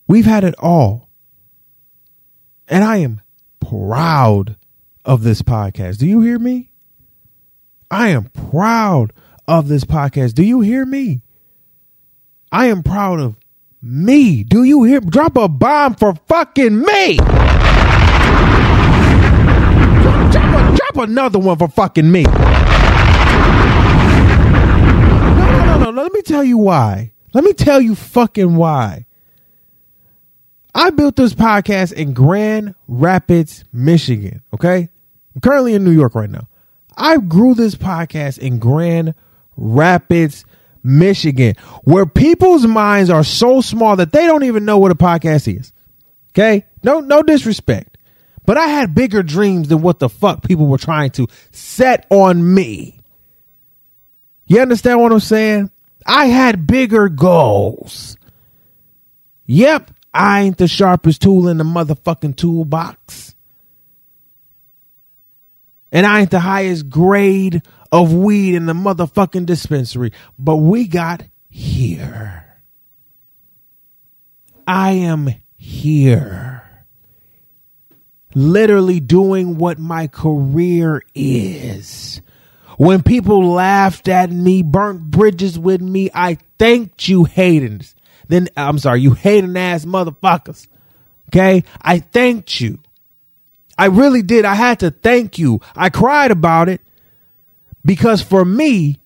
We've had it all. And I am proud of this podcast. Do you hear me? I am proud of this podcast. Do you hear me? I am proud of me. Do you hear? Drop a bomb for fucking me. Drop another one for fucking me. No, no, no, no. Let me tell you why. Let me tell you fucking why. I built this podcast in Grand Rapids, Michigan. Okay. I'm currently in New York right now. I grew this podcast in Grand Rapids, Michigan, where people's minds are so small that they don't even know what a podcast is. Okay. No, no disrespect. But I had bigger dreams than what the fuck people were trying to set on me. You understand what I'm saying? I had bigger goals. Yep, I ain't the sharpest tool in the motherfucking toolbox. And I ain't the highest grade of weed in the motherfucking dispensary. But we got here. I am here. Literally doing what my career is. When people laughed at me, burnt bridges with me, I thanked you haters. Then I'm sorry, you hating ass motherfuckers. Okay? I thanked you. I really did. I had to thank you. I cried about it because for me,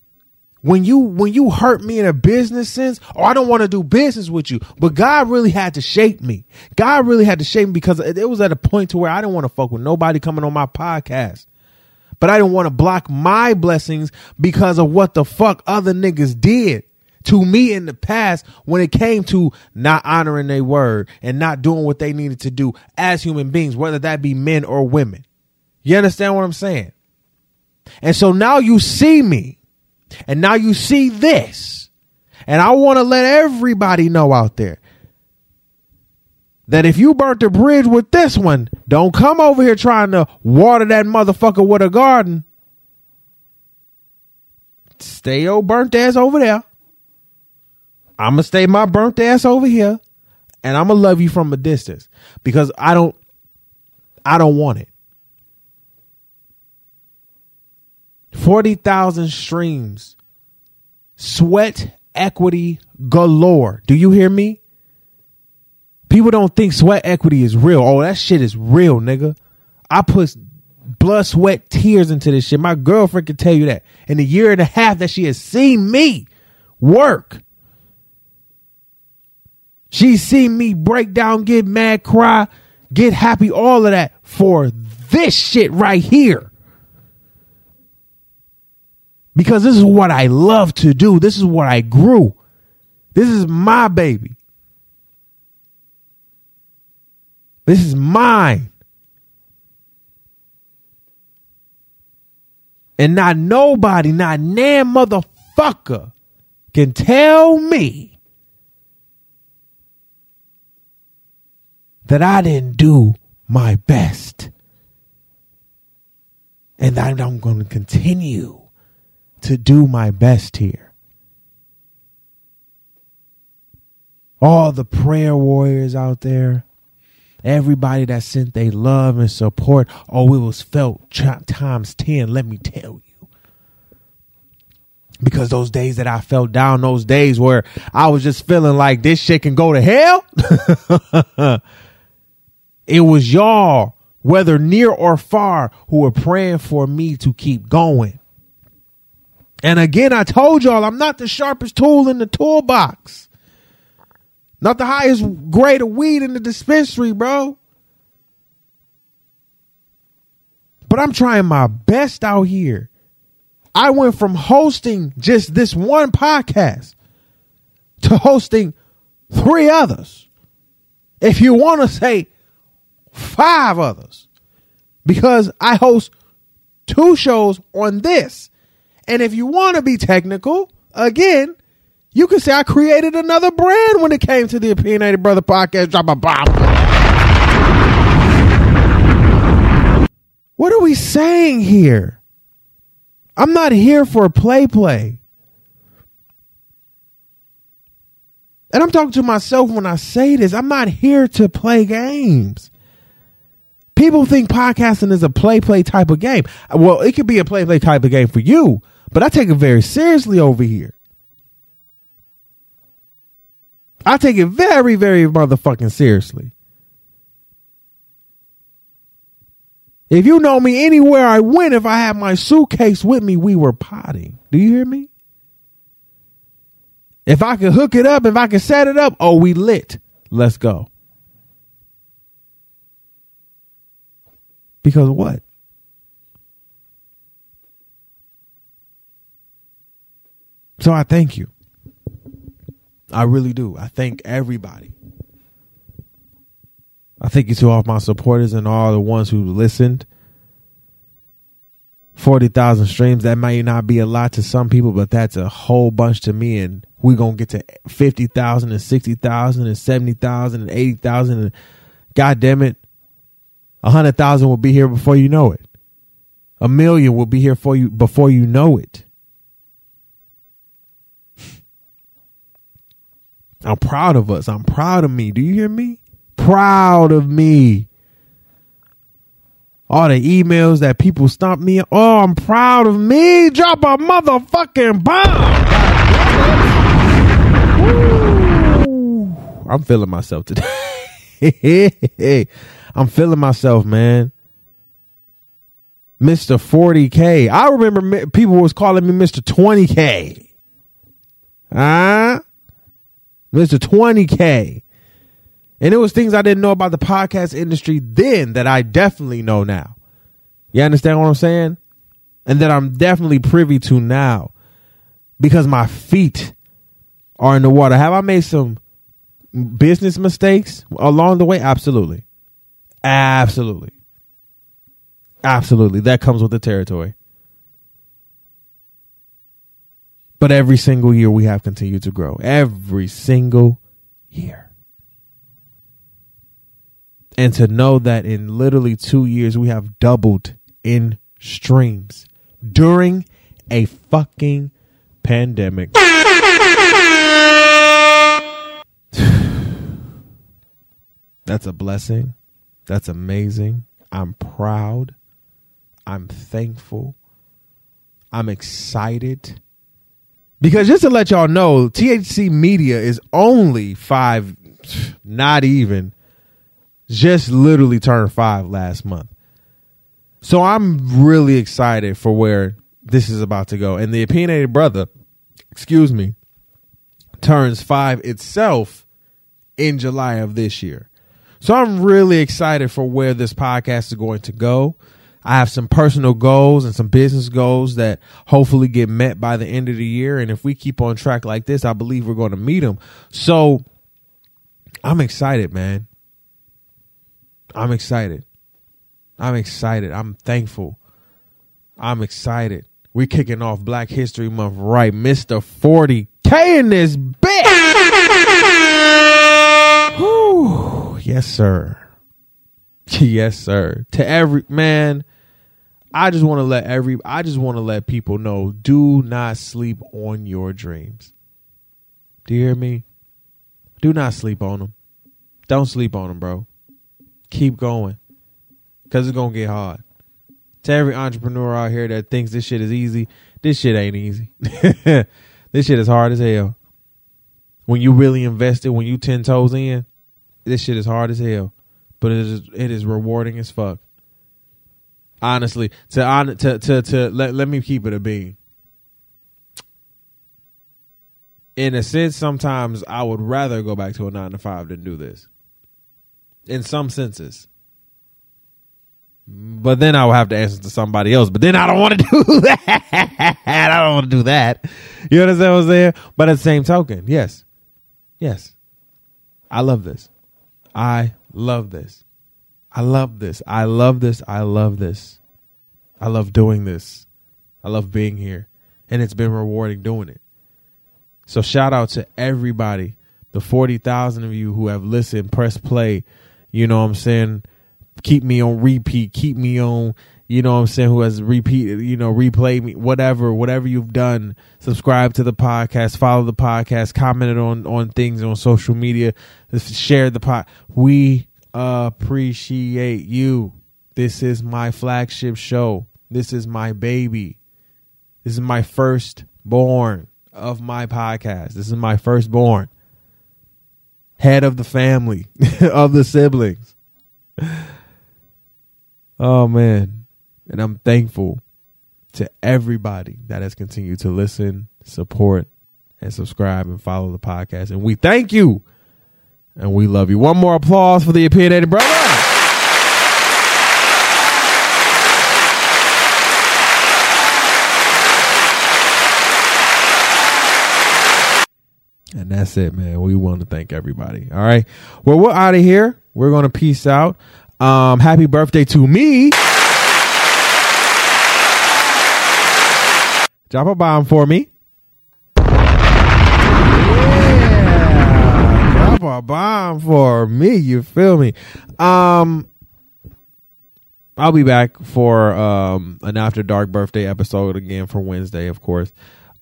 when you when you hurt me in a business sense, oh, I don't want to do business with you. But God really had to shape me. God really had to shape me because it was at a point to where I didn't want to fuck with nobody coming on my podcast. But I didn't want to block my blessings because of what the fuck other niggas did to me in the past when it came to not honoring their word and not doing what they needed to do as human beings, whether that be men or women. You understand what I'm saying? And so now you see me and now you see this. And I want to let everybody know out there that if you burnt the bridge with this one, don't come over here trying to water that motherfucker with a garden. Stay your burnt ass over there. I'm going to stay my burnt ass over here. And I'm going to love you from a distance because I don't, I don't want it. 40,000 streams. Sweat equity galore. Do you hear me? People don't think sweat equity is real. Oh, that shit is real, nigga. I put blood, sweat, tears into this shit. My girlfriend can tell you that. In a year and a half that she has seen me work, she's seen me break down, get mad, cry, get happy, all of that for this shit right here because this is what I love to do. This is what I grew. This is my baby. This is mine. And not nobody, not nan motherfucker can tell me that I didn't do my best. And that I'm going to continue to do my best here. All the prayer warriors out there, everybody that sent their love and support. Oh, it was felt times 10, let me tell you. Because those days that I felt down, those days where I was just feeling like this shit can go to hell, it was y'all, whether near or far, who were praying for me to keep going. And again, I told y'all I'm not the sharpest tool in the toolbox. Not the highest grade of weed in the dispensary, bro. But I'm trying my best out here. I went from hosting just this one podcast to hosting three others. If you want to say five others, because I host two shows on this and if you want to be technical, again, you can say I created another brand when it came to the Opinionated Brother podcast. Drop a bomb. What are we saying here? I'm not here for play play. And I'm talking to myself when I say this. I'm not here to play games. People think podcasting is a play play type of game. Well, it could be a play play type of game for you, but I take it very seriously over here. I take it very, very motherfucking seriously. If you know me anywhere I went, if I had my suitcase with me, we were potting. Do you hear me? If I could hook it up, if I could set it up, oh, we lit. Let's go. Because what? So I thank you. I really do. I thank everybody. I thank you to all my supporters and all the ones who listened. 40,000 streams, that may not be a lot to some people, but that's a whole bunch to me. And we're going to get to 50,000 and 60,000 and 70,000 and 80,000. And God damn it, 100,000 will be here before you know it. A million will be here for you before you know it. I'm proud of us. I'm proud of me. Do you hear me? Proud of me. all the emails that people stomp me. Oh, I'm proud of me. Drop a motherfucking bomb. I'm feeling myself today. I'm feeling myself, man. Mr. 40K. I remember people was calling me Mr. 20K. Ah, Mr. 20K. And it was things I didn't know about the podcast industry then that I definitely know now. You understand what I'm saying? And that I'm definitely privy to now because my feet are in the water. Have I made some business mistakes along the way? Absolutely. Absolutely. Absolutely. That comes with the territory. But every single year we have continued to grow. Every single year. And to know that in literally two years we have doubled in streams during a fucking pandemic. That's a blessing. That's amazing. I'm proud. I'm thankful. I'm excited. Because just to let y'all know, THC Media is only five, not even, just literally turned five last month. So I'm really excited for where this is about to go. And the opinionated brother, excuse me, turns five itself in July of this year. So I'm really excited for where this podcast is going to go. I have some personal goals and some business goals that hopefully get met by the end of the year. And if we keep on track like this, I believe we're going to meet them. So I'm excited, man. I'm excited. I'm excited. I'm thankful. I'm excited. We're kicking off Black History Month right. Mr. 40K in this bitch. Whew. Yes, sir. yes, sir. To every man, I just want to let every I just want to let people know do not sleep on your dreams. Do you hear me? Do not sleep on them. Don't sleep on them, bro. Keep going. Cuz it's going to get hard. To every entrepreneur out here that thinks this shit is easy, this shit ain't easy. this shit is hard as hell. When you really invested, when you 10 toes in, this shit is hard as hell. But it is it is rewarding as fuck honestly to to to to let let me keep it a being in a sense sometimes i would rather go back to a 9 to 5 than do this in some senses but then I will have to answer to somebody else. But then I don't want to do that. I don't want to do that. You understand what I'm saying? But at the same token, yes, yes, I love this. I love this. I love this. I love this. I love this. I love doing this. I love being here. And it's been rewarding doing it. So shout out to everybody, the 40,000 of you who have listened, press play. You know what I'm saying? Keep me on repeat, keep me on, you know what I'm saying, who has repeated, you know, replay me, whatever, whatever you've done. Subscribe to the podcast, follow the podcast, commented on on things on social media, share the pod. We appreciate you. This is my flagship show. This is my baby. This is my first born of my podcast. This is my firstborn. Head of the family, of the siblings. Oh man. And I'm thankful to everybody that has continued to listen, support, and subscribe and follow the podcast. And we thank you and we love you. One more applause for the opinionated brother. And that's it, man. We want to thank everybody. All right. Well, we're out of here. We're going to peace out. Um, happy birthday to me. Drop a bomb for me. A bomb for me. You feel me? Um, I'll be back for um an after dark birthday episode again for Wednesday, of course.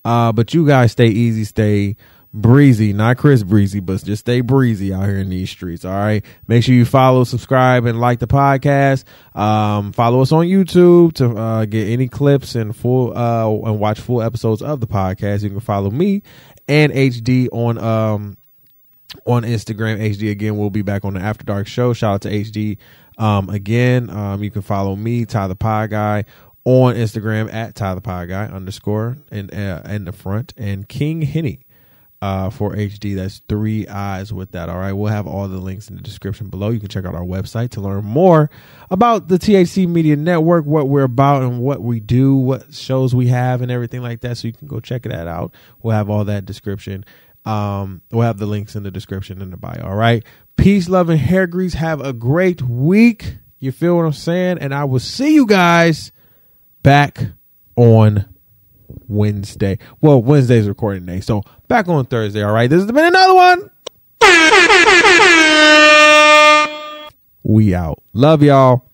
Uh, but you guys stay easy, stay breezy, not Chris Breezy, but just stay breezy out here in these streets. All right. Make sure you follow, subscribe, and like the podcast. Um, follow us on YouTube to uh, get any clips and full uh, and watch full episodes of the podcast. You can follow me and HD on um on Instagram. HD again. We'll be back on the After Dark show. Shout out to HD. Um, again, um, you can follow me, Ty the Pod Guy, on Instagram at Ty the Pod Guy underscore and uh, in the front and King Henny uh, for HD. That's three eyes with that. All right. We'll have all the links in the description below. You can check out our website to learn more about the THC Media Network, what we're about and what we do, what shows we have, and everything like that. So you can go check that out. We'll have all that description. Um, we'll have the links in the description in the bio. All right. Peace, love, and hair grease. Have a great week. You feel what I'm saying? And I will see you guys back on Wednesday. Well, Wednesday's recording day. So back on Thursday. All right. This has been another one. We out. Love y'all.